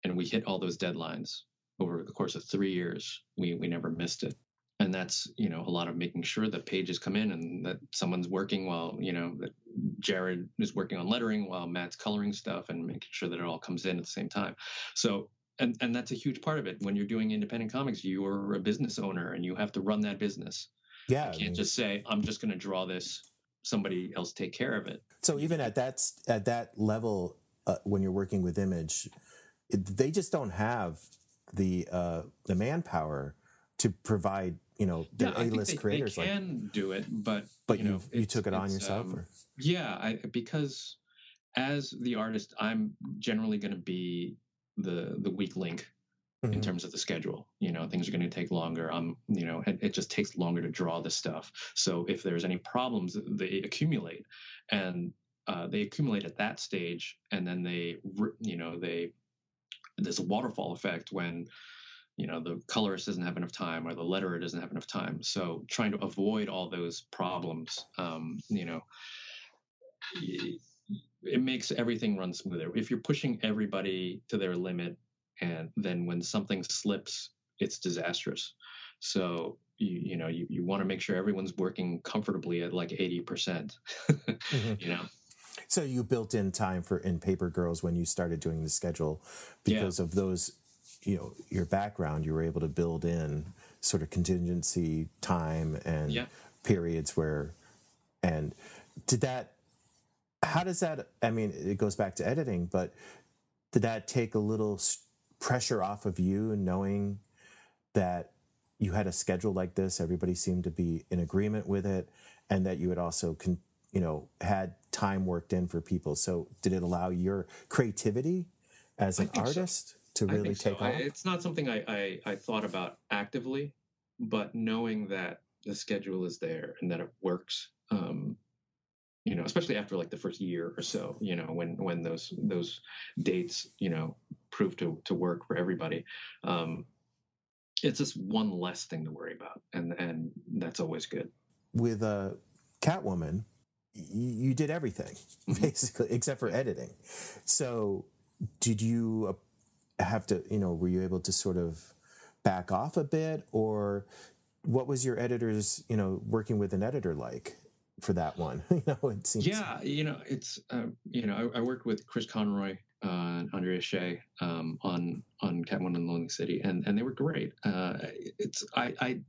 Speaker 2: and we hit all those deadlines over the course of three years. We we never missed it. And that's you know a lot of making sure that pages come in and that someone's working while you know that jared is working on lettering while matt's coloring stuff and making sure that it all comes in at the same time. So and and that's a huge part of it. When you're doing independent comics you're a business owner and you have to run that business.
Speaker 1: Yeah
Speaker 2: you can't I mean, just say i'm just going to draw this. Somebody else take care of it.
Speaker 1: So even at that at that level uh, when you're working with image they just don't have the uh, the manpower to provide you know
Speaker 2: the yeah, A-list they, creators they can like, do it, but
Speaker 1: but
Speaker 2: you, know,
Speaker 1: you took it on yourself. Um,
Speaker 2: yeah, I, because as the artist, I'm generally going to be the the weak link mm-hmm. in terms of the schedule. You know, things are going to take longer. Um, you know, it, it just takes longer to draw the stuff. So if there's any problems, they accumulate, and uh, they accumulate at that stage, and then they, you know, they there's a waterfall effect when you know the colorist doesn't have enough time or the letterer doesn't have enough time. So trying to avoid all those problems um, you know it makes everything run smoother. If you're pushing everybody to their limit and then when something slips it's disastrous. So you you know you, you want to make sure everyone's working comfortably at like 80% mm-hmm. you know
Speaker 1: so you built in time for in paper girls when you started doing the schedule because yeah. of those you know your background, you were able to build in sort of contingency time and yeah. periods where, and did that? How does that? I mean, it goes back to editing, but did that take a little pressure off of you, knowing that you had a schedule like this, everybody seemed to be in agreement with it, and that you had also, con- you know, had time worked in for people. So, did it allow your creativity as an artist so. to really take so. off?
Speaker 2: it's not something I, I, I thought about actively, but knowing that the schedule is there and that it works, um, you know, especially after like the first year or so, you know, when when those those dates, you know, prove to to work for everybody. Um, it's just one less thing to worry about, and and that's always good.
Speaker 1: With a uh, Catwoman, you, did everything mm-hmm. basically except for editing. So, did you have to, you know, were you able to sort of back off a bit, or what was your editor's, you know, working with an editor like? for that one. you know, it seems.
Speaker 2: Yeah, you know, it's uh, you know, I, I, worked with Chris Conroy uh, and Andrea Shea um, on on Catwoman and Lonely City, and and they were great. Uh, it's I, I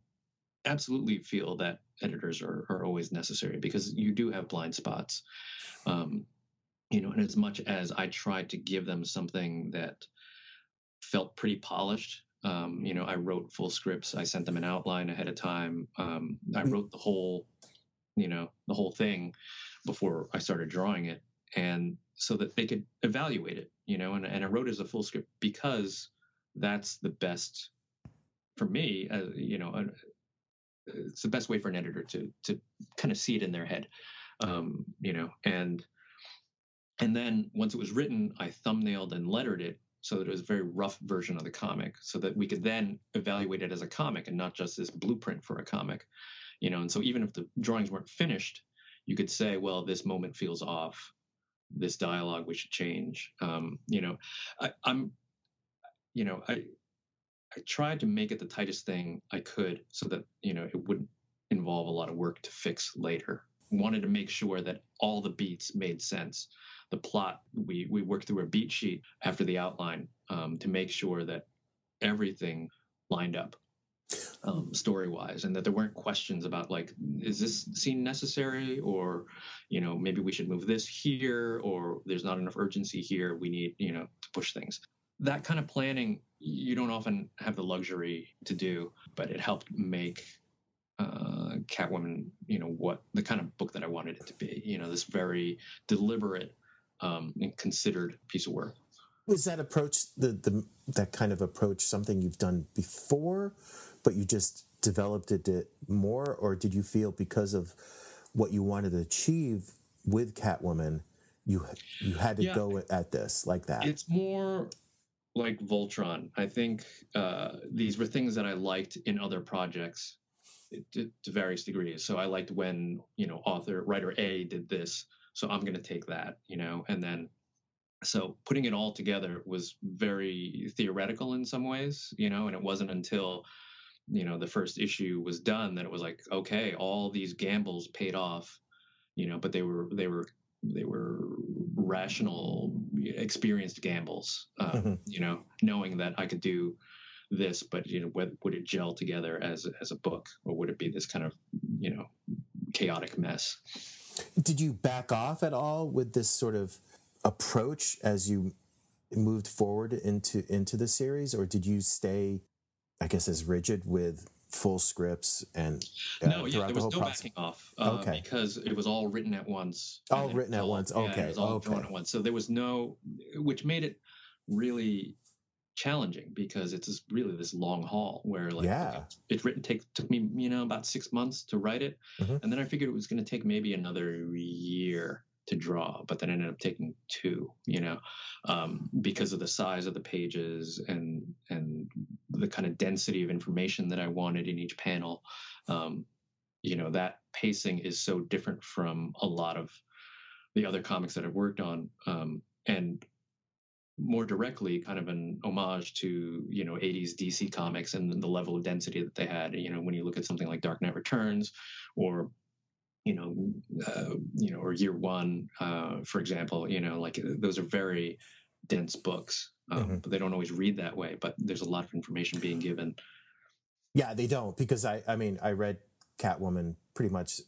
Speaker 2: absolutely feel that editors are are always necessary because you do have blind spots. Um, you know, and as much as I tried to give them something that felt pretty polished, um, you know, I wrote full scripts. I sent them an outline ahead of time. Um, I mm. wrote the whole you know the whole thing before I started drawing it, and so that they could evaluate it, you know. And, and I wrote as a full script because that's the best for me. Uh, you know, it's the best way for an editor to to kind of see it in their head, um, you know. And and then once it was written, I thumbnailed and lettered it so that it was a very rough version of the comic, so that we could then evaluate it as a comic and not just this blueprint for a comic you know and so even if the drawings weren't finished you could say well this moment feels off this dialogue we should change um, you know I, i'm you know i i tried to make it the tightest thing i could so that you know it wouldn't involve a lot of work to fix later. Wanted to make sure that all the beats made sense. The plot we we worked through a beat sheet after the outline um, to make sure that everything lined up um, story wise and that there weren't questions about like is this scene necessary or you know maybe we should move this here or there's not enough urgency here. We need you know to push things. That kind of planning you don't often have the luxury to do but it helped make uh, catwoman you know what the kind of book that i wanted it to be you know this very deliberate um, and considered piece of work
Speaker 1: was that approach the, the that kind of approach something you've done before but you just developed it more, or did you feel because of what you wanted to achieve with Catwoman, you you had to yeah, go at this like that?
Speaker 2: It's more like Voltron. I think uh, these were things that I liked in other projects to, to, various degrees. So I liked when you know author writer A did this, so I'm going to take that, you know, and then so putting it all together was very theoretical in some ways, you know, and it wasn't until you know the first issue was done that it was like okay all these gambles paid off you know but they were they were they were rational experienced gambles uh, mm-hmm. you know knowing that i could do this but you know would, would it gel together as as a book? Or would it be this kind of you know chaotic mess?
Speaker 1: Did you back off at all with this sort of approach as you moved forward into into the series? Or did you stay I guess, as rigid with full scripts and
Speaker 2: uh, no, yeah, there was the no process. backing off. Uh, okay, because it was all written at once.
Speaker 1: All written at once. Okay, yeah, it was all okay. drawn
Speaker 2: at once. So there was no, which made it really challenging because it's really this long haul where like
Speaker 1: yeah.
Speaker 2: it's written take took me you know about six months to write it mm-hmm. and then i figured it was going to take maybe another year to draw, but then ended up taking two, you know, um, because of the size of the pages and and the kind of density of information that I wanted in each panel. Um, you know, that pacing is so different from a lot of the other comics that I've worked on, um, and more directly kind of an homage to you know 80s dc comics and the level of density that they had you know when you look at something like dark knight returns or you know, uh, you know, or year one, uh, for example, you know, like those are very dense books, um, mm-hmm. but they don't always read that way. But there's a lot of information being given.
Speaker 1: Yeah, they don't because I, I mean, I read Catwoman pretty much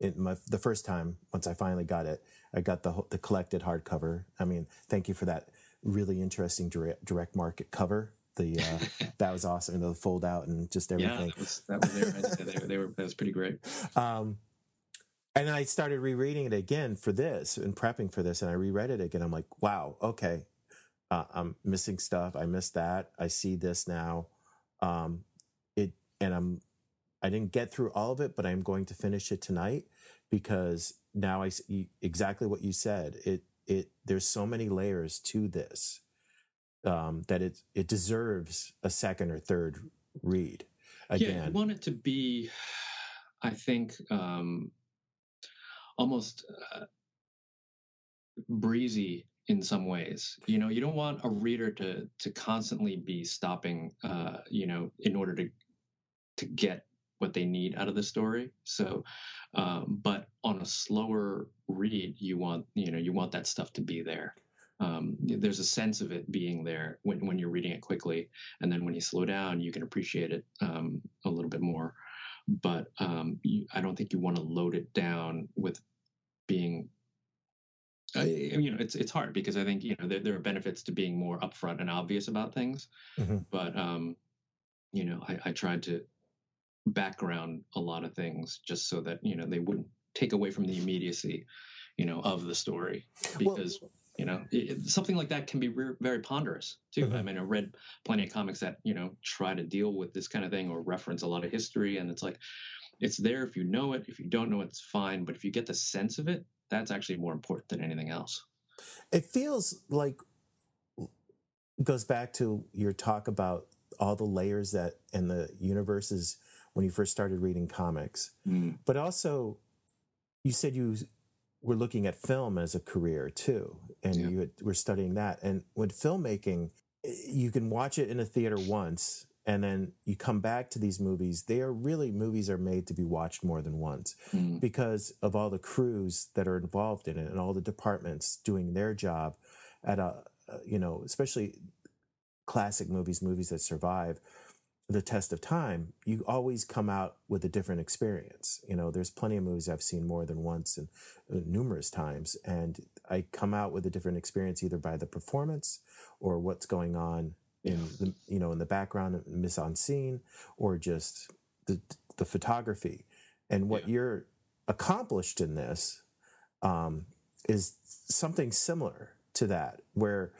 Speaker 1: in my, the first time once I finally got it. I got the the collected hardcover. I mean, thank you for that really interesting direct, direct market cover the uh, that was awesome. The fold out and just everything. Yeah, that was
Speaker 2: that was their they, they were that was pretty great. Um,
Speaker 1: and I started rereading it again for this and prepping for this, and I reread it again. I'm like, wow, okay, uh, I'm missing stuff. I missed that. I see this now. Um, it and I'm I didn't get through all of it, but I'm going to finish it tonight because now I see exactly what you said. It it there's so many layers to this um, that it it deserves a second or third read. Again,
Speaker 2: yeah, I want it to be, I think, um, almost uh, breezy in some ways. You know, you don't want a reader to to constantly be stopping, uh, you know, in order to to get what they need out of the story. So, um, but on a slower read, you want you know you want that stuff to be there. Um, there's a sense of it being there when when you're reading it quickly, and then when you slow down, you can appreciate it um, a little bit more. But um, you, I don't think you want to load it down with being I, you know, it's it's hard because I think you know there, there, are benefits to being more upfront and obvious about things, mm-hmm. but um, you know, I, I tried to background a lot of things just so that you know they wouldn't take away from the immediacy, you know, of the story because. Well, you know, it, something like that can be re- very ponderous too. Mm-hmm. I mean, I read plenty of comics that you know try to deal with this kind of thing or reference a lot of history, and it's like it's there if you know it. If you don't know it, it's fine. But if you get the sense of it, that's actually more important than anything else.
Speaker 1: It feels like goes back to your talk about all the layers that and the universes when you first started reading comics. Mm. But also you said you were looking at film as a career too and yeah. you had, were studying that and when filmmaking you can watch it in a theater once and then you come back to these movies they are really movies are made to be watched more than once mm. because of all the crews that are involved in it and all the departments doing their job at a you know especially classic movies movies that survive the test of time you always come out with a different experience. You know there's plenty of movies i've seen more than once and uh, numerous times and i come out with a different experience either by the performance or what's going on in the you know in the background mise en scene or just the the photography. And what yeah. you're accomplished in this um, is something similar to that where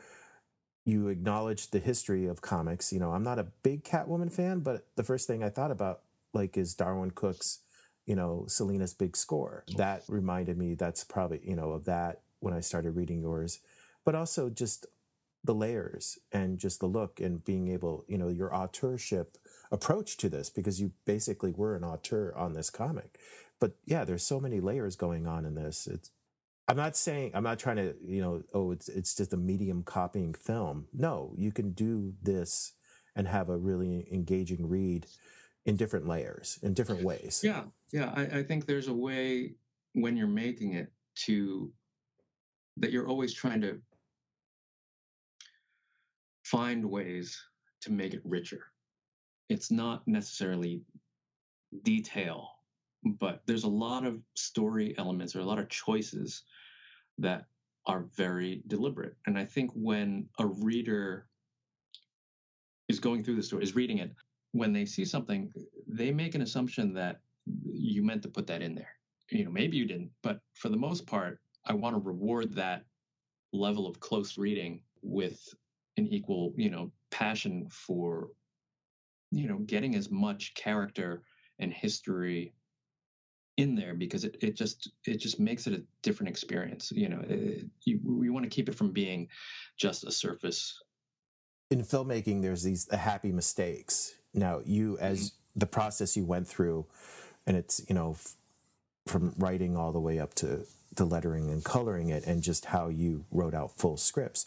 Speaker 1: you acknowledge the history of comics you know i'm not a big catwoman fan but the first thing i thought about like is Darwyn Cooke's, you know Selina's big score that reminded me that's probably you know of that when i started reading yours but also just the layers and just the look and being able, you know, your authorship approach to this because you basically were an author on this comic. But yeah, there's so many layers going on in this. It's I'm not saying I'm not trying to, you know, oh, it's it's just a medium copying film. No, you can do this and have a really engaging read in different layers, in different ways.
Speaker 2: Yeah, yeah. I, I think there's a way when you're making it to that you're always trying to find ways to make it richer. It's not necessarily detail, but there's a lot of story elements or a lot of choices that are very deliberate. And I think when a reader is going through the story, is reading it, when they see something, they make an assumption that you meant to put that in there. You know, maybe you didn't, but for the most part, I want to reward that level of close reading with an equal, you know, passion for, you know, getting as much character and history in there because it, it just it just makes it a different experience you know it, you, we want to keep it from being just a surface
Speaker 1: in filmmaking there's these the happy mistakes now you as mm-hmm. the process you went through and it's you know f- from writing all the way up to the lettering and coloring it and just how you wrote out full scripts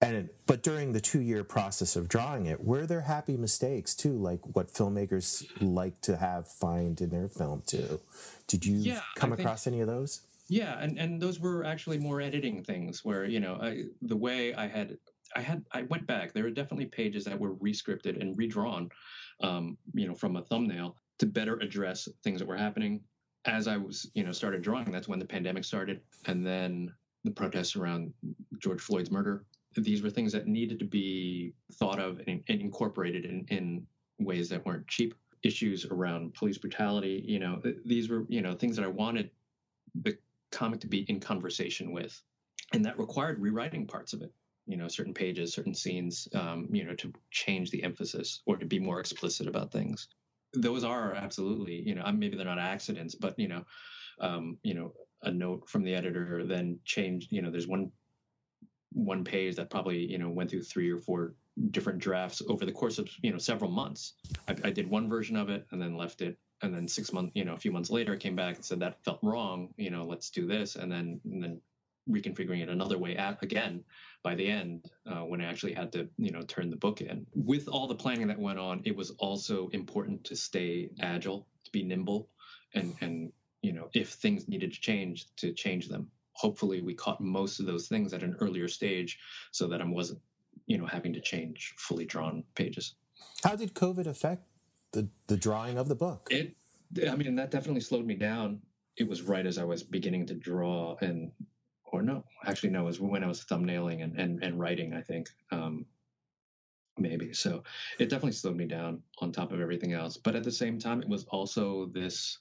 Speaker 1: and but during the two year process of drawing it were there happy mistakes too like what filmmakers like to have find in their film too? Did you yeah, come across any of those?
Speaker 2: Yeah and and those were actually more editing things where you know I, the way i had i had i went back. There were definitely pages that were rescripted and redrawn um, you know from a thumbnail to better address things that were happening. As i was you know started drawing that's when the pandemic started and then the protests around george floyd's murder these were things that needed to be thought of and, and incorporated in, in ways that weren't cheap. Issues around police brutality, you know, these were, you know, things that I wanted the comic to be in conversation with. And that required rewriting parts of it, you know, certain pages, certain scenes, um, you know, to change the emphasis or to be more explicit about things. Those are absolutely, you know, maybe they're not accidents, but, you know, um, you know, a note from the editor then changed, you know, there's one one page that probably you know went through three or four different drafts over the course of you know several months. I, I did one version of it and then left it, and then six months, you know, a few months later, I came back and said that felt wrong. You know, let's do this, and then and then reconfiguring it another way at, again by the end uh, when I actually had to you know turn the book in. With all the planning that went on, it was also important to stay agile, to be nimble, and and you know if things needed to change, to change them hopefully we caught most of those things at an earlier stage so that I wasn't, you know, having to change fully drawn pages.
Speaker 1: How did COVID affect the, the drawing of the book?
Speaker 2: It, I mean, that definitely slowed me down. It was right as I was beginning to draw and, or no, actually, no, it was when I was thumbnailing and, and, and writing, I think. Um, maybe. So it definitely slowed me down on top of everything else. But at the same time, it was also this,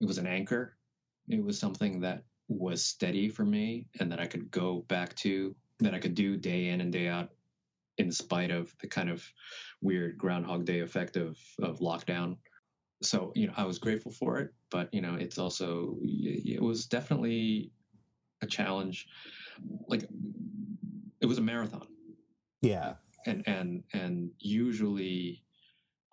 Speaker 2: it was an anchor. It was something that was steady for me and that I could go back to, that I could do day in and day out in spite of the kind of weird Groundhog Day effect of, of lockdown. So, you know, I was grateful for it, but, you know, it's also, it was definitely a challenge. Like, it was a marathon.
Speaker 1: Yeah.
Speaker 2: And, and, and usually,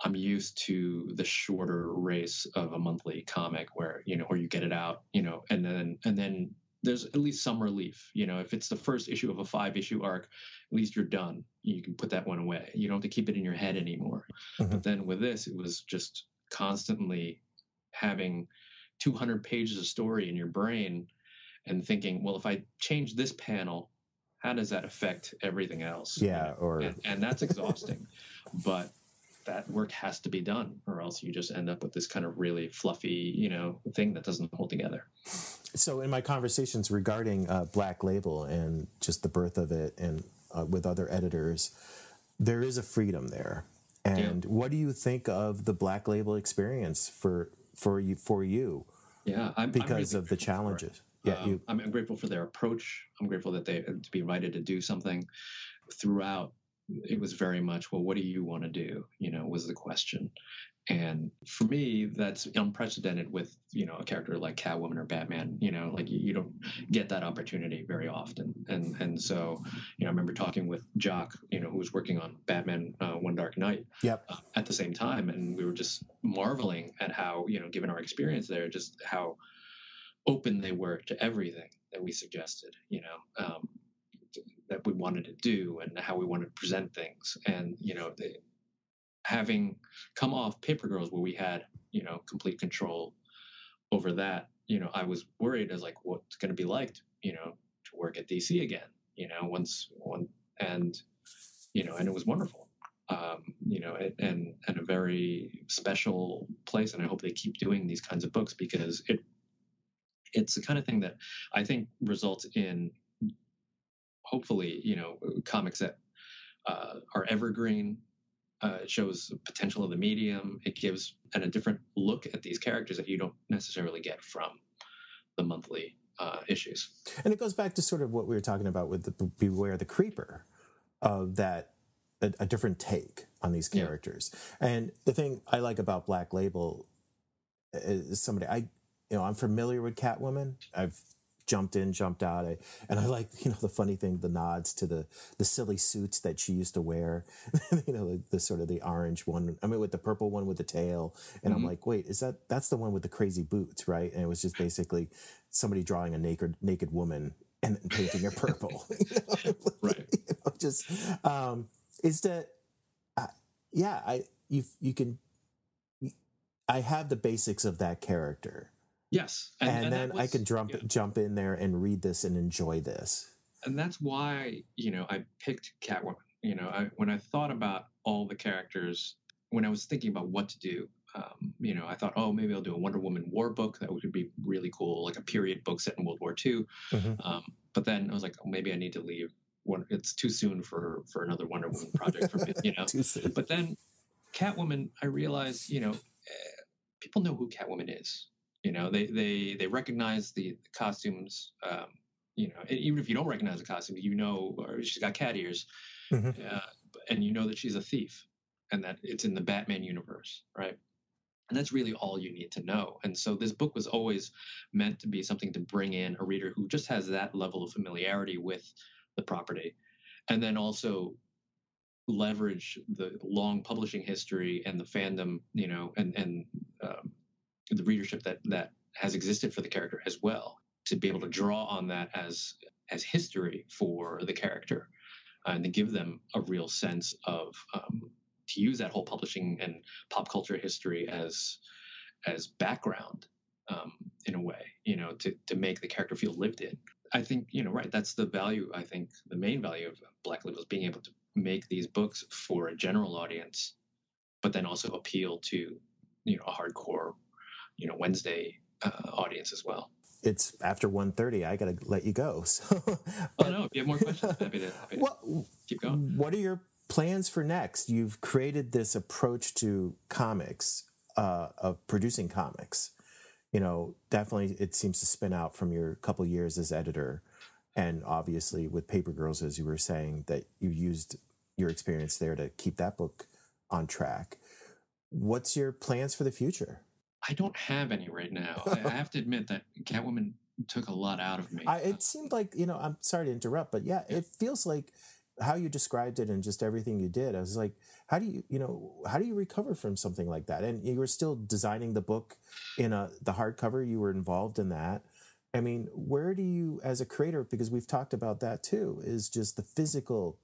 Speaker 2: I'm used to the shorter race of a monthly comic where, you know, where you get it out, you know, and then, and then there's at least some relief. You know, if it's the first issue of a five issue arc, at least you're done. You can put that one away. You don't have to keep it in your head anymore. Mm-hmm. But then with this, it was just constantly having 200 pages of story in your brain and thinking, well, if I change this panel, how does that affect everything else?
Speaker 1: Yeah. Or,
Speaker 2: and, and that's exhausting. but that work has to be done or else you just end up with this kind of really fluffy you know thing that doesn't hold together.
Speaker 1: So in my conversations regarding uh, black label and just the birth of it and uh, with other editors there is a freedom there. And yeah. what do you think of the black label experience for for you for you?
Speaker 2: Yeah
Speaker 1: I'm, because I'm really of the challenges. Yeah
Speaker 2: um, you, I'm, I'm grateful for their approach. I'm grateful that they to be invited to do something throughout it was very much, well, what do you want to do? You know, was the question. And for me, that's unprecedented with, you know, a character like Catwoman or Batman, you know, like you, you don't get that opportunity very often. And, and so, you know, I remember talking with Jock, you know, who was working on Batman, uh, One Dark Knight
Speaker 1: yep.
Speaker 2: Uh, at the same time. And we were just marveling at how, you know, given our experience there, just how open they were to everything that we suggested, you know, um, that we wanted to do and how we wanted to present things. And, you know, having come off Paper Girls where we had, you know, complete control over that, you know, I was worried as like what's going to be like, you know, to work at DC again, you know, once one and, you know, and it was wonderful. Um, you know, it, and and a very special place, and I hope they keep doing these kinds of books because it it's the kind of thing that I think results in hopefully, you know, comics that uh, are evergreen. Uh, it shows potential of the medium. It gives and a different look at these characters that you don't necessarily get from the monthly uh, issues.
Speaker 1: And it goes back to sort of what we were talking about with the Beware the Creeper, of that a, a different take on these characters. Yeah. And the thing I like about Black Label is somebody I, you know, I'm familiar with Catwoman. I've jumped in, jumped out. I, and I like, you know, the funny thing, the nods to the the silly suits that she used to wear. you know, the, the, sort of the orange one. I mean, with the purple one with the tail. And mm-hmm. I'm like, wait, is that that's the one with the crazy boots, right? And it was just basically somebody drawing a naked naked woman and painting her purple.
Speaker 2: you know? right.
Speaker 1: You know, just um, is that, uh, yeah, I you you can. I have the basics of that character
Speaker 2: Yes,
Speaker 1: and, and, and then was, I could jump yeah. jump in there and read this and enjoy this.
Speaker 2: And that's why you know I picked Catwoman. You know, I, when I thought about all the characters, when I was thinking about what to do, um, you know, I thought, oh, maybe I'll do a Wonder Woman war book. That would be really cool, like a period book set in World War II. Mm-hmm. Um, but then I was like, oh, maybe I need to leave one, it's too soon for for another Wonder Woman project for me, you know.
Speaker 1: Too soon.
Speaker 2: But then Catwoman, I realized, you know, eh, people know who Catwoman is. You know, they they they recognize the, costumes. Um, you know, even if you don't recognize the costume, you know, or she's got cat ears,
Speaker 1: Mhm.
Speaker 2: uh, and you know that she's a thief, and that it's in the Batman universe, right? And that's really all you need to know. And so this book was always meant to be something to bring in a reader who just has that level of familiarity with the property, and then also leverage the long publishing history and the fandom, you know, and and um, the readership that that has existed for the character as well to be able to draw on that as as history for the character uh, and to give them a real sense of um, to use that whole publishing and pop culture history as as background um, in a way, you know, to to make the character feel lived in. I think you know, right? That's the value. I think the main value of Black Label is being able to make these books for a general audience, but then also appeal to you know a hardcore, you know, Wednesday uh, audience as well.
Speaker 1: It's after 1.30. I got to let you go. So,
Speaker 2: Oh no! If you have more questions, happy to, happy to keep going.
Speaker 1: what are your plans for next? You've created this approach to comics, uh, of producing comics. You know, definitely it seems to spin out from your couple years as editor. And obviously with Paper Girls, as you were saying, that you used your experience there to keep that book on track. What's your plans for the future?
Speaker 2: I don't have any right now. I, have to admit that Catwoman took a lot out of me.
Speaker 1: I, it uh, seemed like you know. I'm sorry to interrupt, but yeah, it feels like how you described it and just everything you did. I was like, how do you, you know, how do you recover from something like that? And you were still designing the book in a the hardcover. You were involved in that. I mean, where do you, as a creator, because we've talked about that too, is just the physical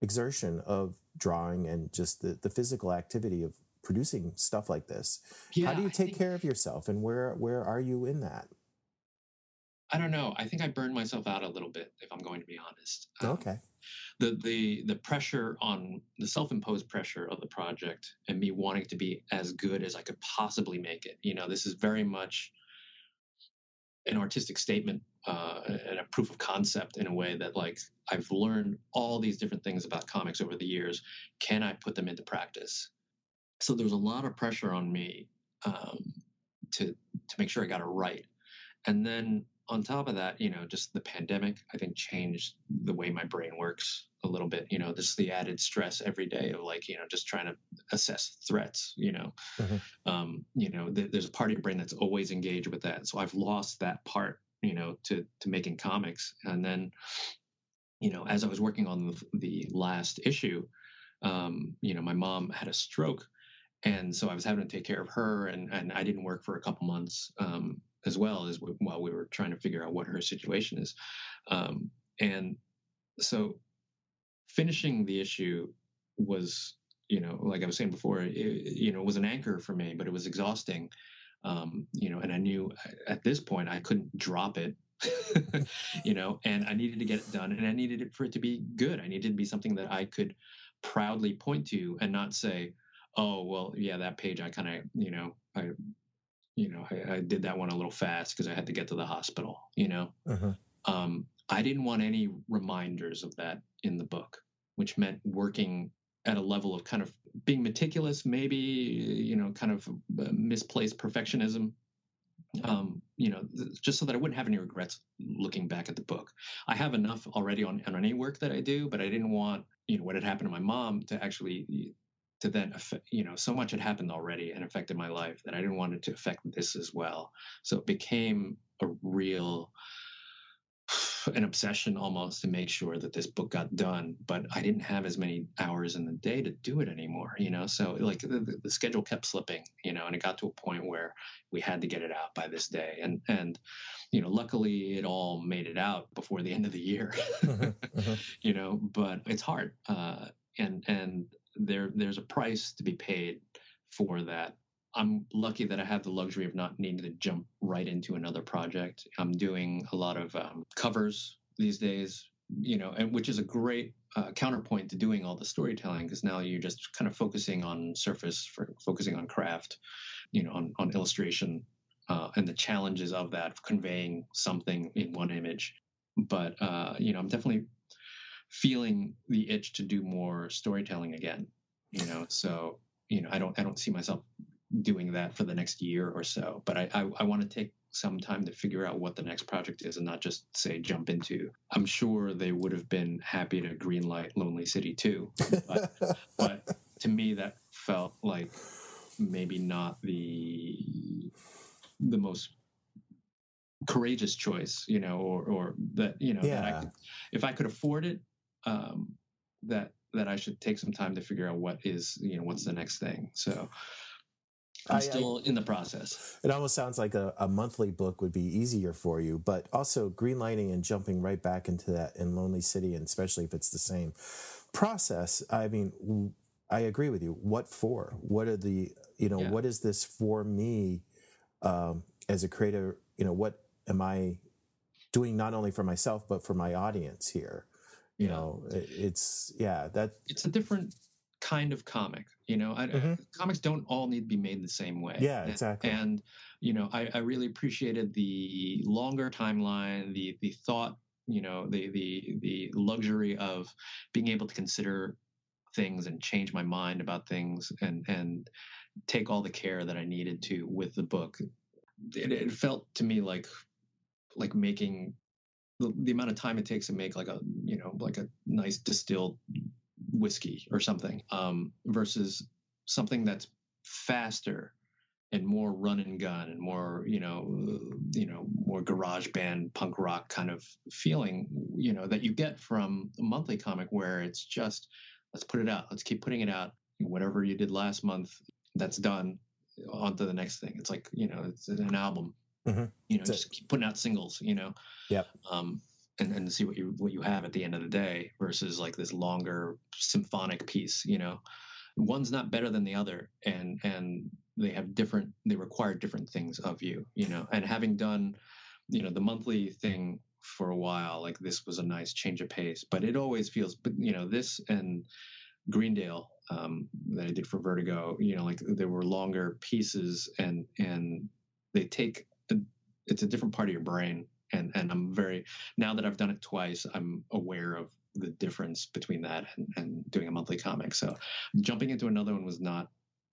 Speaker 1: exertion of drawing and just the, the physical activity of producing stuff like this.
Speaker 2: yeah,
Speaker 1: how do you take
Speaker 2: think-
Speaker 1: care of yourself, and where where are you in that?
Speaker 2: I don't know. I think I burned myself out a little bit, if I'm going to be honest. Um,
Speaker 1: Okay.
Speaker 2: the the the pressure on the self-imposed pressure of the project and me wanting to be as good as I could possibly make it. You know, this is very much an artistic statement uh, and a proof of concept in a way that like I've learned all these different things about comics over the years. Can I put them into practice? So there's a lot of pressure on me um, to to make sure I got it right. And then on top of that, you know, just the pandemic, I think changed the way my brain works a little bit. You know, this the added stress every day of like, you know, just trying to assess threats. You know,
Speaker 1: Mhm.
Speaker 2: um, you know, th- there's a part of your brain that's always engaged with that. So I've lost that part. You know, to to making comics, and then, you know, as I was working on the, the last issue, um, you know, my mom had a stroke, and so I was having to take care of her, and and I didn't work for a couple months um, as well as we, while we were trying to figure out what her situation is, um, and so finishing the issue was, you know, like I was saying before, it, you know, was an anchor for me, but it was exhausting, um, you know, and I knew at this point I couldn't drop it. you know, and I needed to get it done, and I needed it for it to be good. I needed to be something that I could proudly point to, and not say, oh well yeah that page i kind of you know i you know I, I did that one a little fast because i had to get to the hospital you know
Speaker 1: Mhm.
Speaker 2: um, i didn't want any reminders of that in the book which meant working at a level of kind of being meticulous maybe you know kind of uh, misplaced perfectionism um, you know just so that i wouldn't have any regrets looking back at the book i have enough already on, on any work that i do but i didn't want you know what had happened to my mom to actually to then affect, you know, so much had happened already and affected my life that I didn't want it to affect this as well. So it became a real, an obsession almost to make sure that this book got done. But I didn't have as many hours in the day to do it anymore, you know. So like the, the, schedule kept slipping, you know, and it got to a point where we had to get it out by this day. And and you know, luckily it all made it out before the end of the year.
Speaker 1: Mhm, mhm.
Speaker 2: you know, but it's hard. Uh, and and there there's a price to be paid for that. I'm lucky that I have the luxury of not needing to jump right into another project. I'm doing a lot of um, covers these days, you know, and which is a great uh, counterpoint to doing all the storytelling because now you're just kind of focusing on surface, for focusing on craft, you know, on, on illustration uh, and the challenges of that, of conveying something in one image. But uh, you know, I'm definitely feeling the itch to do more storytelling again. You know, so you know, I don't I don't see myself doing that for the next year or so. But I I, I want to take some time to figure out what the next project is and not just say jump into. I'm sure they would have been happy to greenlight Lonely City too, but, but to me that felt like maybe not the the most courageous choice, you know, or or that you know
Speaker 1: Yeah.
Speaker 2: that I could, if I could afford it, um, that that I should take some time to figure out what is you know what's the next thing. So I'm
Speaker 1: I- I-
Speaker 2: still in the process.
Speaker 1: It almost sounds like a, a monthly book would be easier for you, but also greenlighting and jumping right back into that in Lonely City, and especially if it's the same process. I mean, I agree with you. What for? What are the, you know,
Speaker 2: Yeah.
Speaker 1: what is this for me um, as a creator? You know, what am I doing not only for myself, but for my audience here? You
Speaker 2: Yeah.
Speaker 1: know, it, it's, yeah, that,
Speaker 2: it's a different kind of comic. You know, I,
Speaker 1: Mhm.
Speaker 2: comics don't all need to be made the same way.
Speaker 1: Yeah,
Speaker 2: And-
Speaker 1: exactly.
Speaker 2: And, you know, I, I really appreciated the longer timeline, the the thought, you know, the the the luxury of being able to consider things and change my mind about things and and take all the care that I needed to with the book. It, it felt to me like like making the, the amount of time it takes to make like a you know like a nice distilled whiskey or something um, versus something that's faster and more run and gun and more you know uh, you know more garage band punk rock kind of feeling you know that you get from a monthly comic where it's just let's put it out. Let's keep putting it out. Whatever you did last month that's done. On to the next thing. It's like you know it's an album
Speaker 1: Mhm.
Speaker 2: you know just keep putting out singles you know
Speaker 1: yeah.
Speaker 2: um and, and see what you what you have at the end of the day versus like this longer symphonic piece you know one's not better than the other and and they have different they require different things of you you know and having done you know the monthly thing for a while like this was a nice change of pace but it always feels but you know this and greendale um that i did for vertigo you know like there were longer pieces and and they take it's a different part of your brain and and i'm very now that i've done it twice i'm aware of the difference between that and, and doing a monthly comic so jumping into another one was not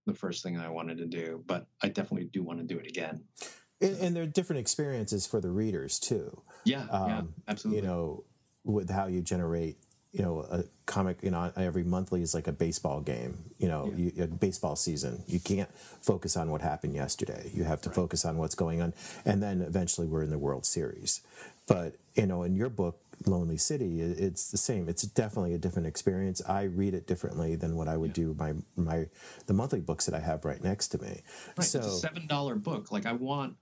Speaker 2: the first thing I wanted to do, but I definitely do want to do it again.
Speaker 1: and, and there are different experiences for the readers too.
Speaker 2: Yeah, yeah,
Speaker 1: Um,
Speaker 2: absolutely.
Speaker 1: you know, with how you generate, you know, a comic, you know, every monthly is like a baseball game, you know,
Speaker 2: Yeah.
Speaker 1: you, a baseball season. You can't focus on what happened yesterday. You have to focus on what's going on. And then eventually we're in the World Series. But, you know, in your book, Lonely City, it's the same. It's definitely a different experience. I read it differently than what I would do my, my, the monthly books that I have right next to me.
Speaker 2: right,
Speaker 1: so,
Speaker 2: it's a seven dollar book. Like I want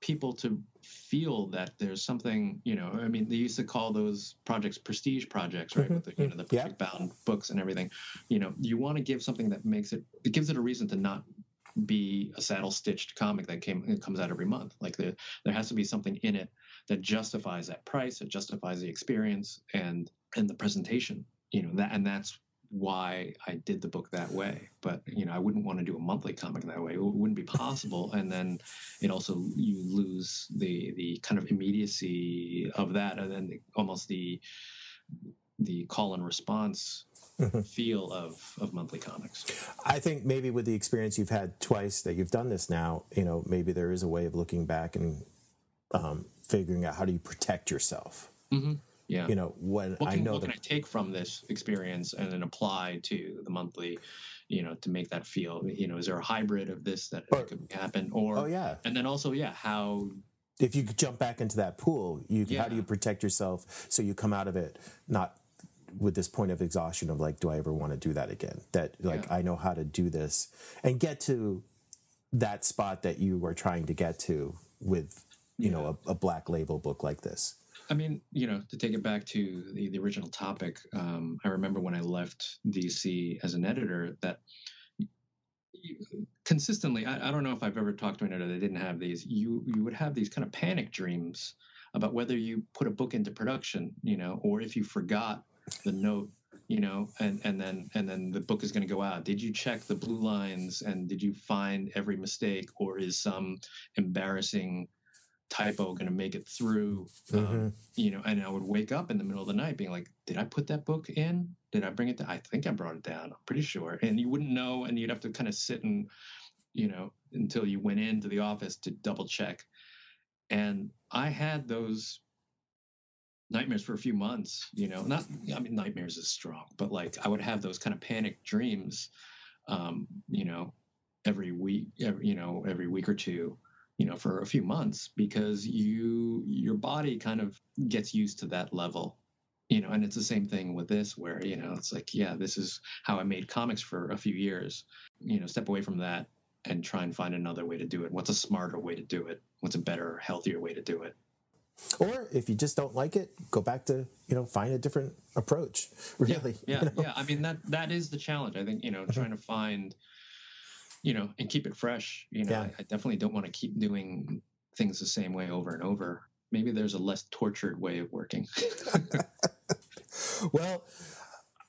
Speaker 2: people to feel that there's something. You know, I mean, they used to call those projects prestige projects, right?
Speaker 1: Mhm,
Speaker 2: With the you know the
Speaker 1: mhm, yeah.
Speaker 2: bound books and everything. You know, you want to give something that makes it. It gives it a reason to not be a saddle stitched comic that came it comes out every month. Like there there has to be something in it that justifies that price, that justifies the experience and and the presentation. You know that and that's why I did the book that way. But you know, I wouldn't want to do a monthly comic that way. It wouldn't be possible. and then it also you lose the the kind of immediacy of that, and then the, almost the the call and response
Speaker 1: Mhm.
Speaker 2: feel of of monthly comics.
Speaker 1: I think maybe with the experience you've had twice that you've done this now, you know, maybe there is a way of looking back and um, figuring out how do you protect yourself.
Speaker 2: hmm Yeah.
Speaker 1: You know, when
Speaker 2: what
Speaker 1: I
Speaker 2: can,
Speaker 1: know
Speaker 2: what
Speaker 1: that
Speaker 2: can I take from this experience and then apply to the monthly, you know, to make that feel, you know, is there a hybrid of this that
Speaker 1: Or-
Speaker 2: could happen? Or,
Speaker 1: oh yeah,
Speaker 2: and then also, yeah, how,
Speaker 1: if you jump back into that pool, you how do you protect yourself so you come out of it not with this point of exhaustion of like, do I ever want to do that again? That like
Speaker 2: Yeah.
Speaker 1: I know how to do this and get to that spot that you were trying to get to with you know a, a black label book like this.
Speaker 2: I mean, you know, to take it back to the, the original topic, um, I remember when I left DC as an editor that consistently, I, I don't know if I've ever talked to an editor that didn't have these. You you would have these kind of panic dreams about whether you put a book into production, you know, or if you forgot the note, you know, and and then and then the book is going to go out. Did you check the blue lines and did you find every mistake, or is some embarrassing typo going to make it through? Um,
Speaker 1: Mm-hmm.
Speaker 2: you know, and I would wake up in the middle of the night being like, did I put that book in? Did I bring it down? I think I brought it down. I'm pretty sure. And you wouldn't know, and you'd have to kind of sit and, you know, until you went into the office to double check. And I had those nightmares for a few months, you know, not, I mean, nightmares is strong, but like I would have those kind of panic dreams, um, you know, every week, every, you know, every week or two, you know, for a few months because you, your body kind of gets used to that level, you know, and it's the same thing with this where, you know, it's like, yeah, this is how I made comics for a few years, you know, step away from that and try and find another way to do it. What's a smarter way to do it? What's a better, healthier way to do it?
Speaker 1: Or if you just don't like it, go back to you know find a different approach. Really,
Speaker 2: yeah,
Speaker 1: you know?
Speaker 2: yeah. I mean that that is the challenge. I think you know mm-hmm. trying to find, you know, and keep it fresh. You know,
Speaker 1: Yeah.
Speaker 2: I, I definitely don't want to keep doing things the same way over and over. Maybe there's a less tortured way of working.
Speaker 1: Well,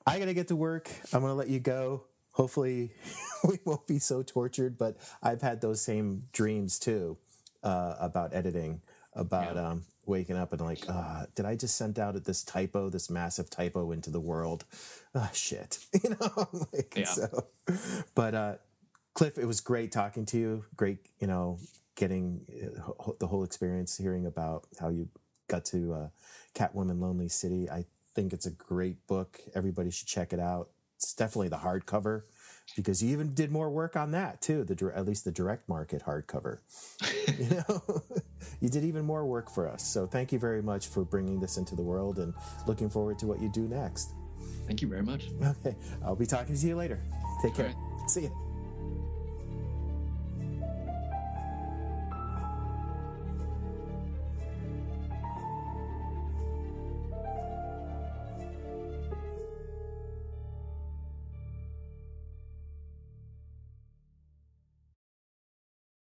Speaker 1: I got to get to work. I'm going to let you go. Hopefully, we won't be so tortured, but I've had those same dreams too uh, about editing, about
Speaker 2: Yeah.
Speaker 1: um, waking up and like, uh, did I just send out this typo, this massive typo into the world? Ah, shit. You know, like,
Speaker 2: Yeah.
Speaker 1: so, but uh, Cliff, it was great talking to you. Great, you know, getting uh, the whole experience, hearing about how you got to uh, Catwoman Lonely City. I think it's a great book. Everybody should check it out. It's definitely the hardcover because you even did more work on that too. The at least the direct market hardcover. You know, you did even more work for us. So thank you very much for bringing this into the world and looking forward to what you do next.
Speaker 2: Thank you very much.
Speaker 1: Okay, I'll be talking to you later. Take care.
Speaker 2: All
Speaker 1: See you.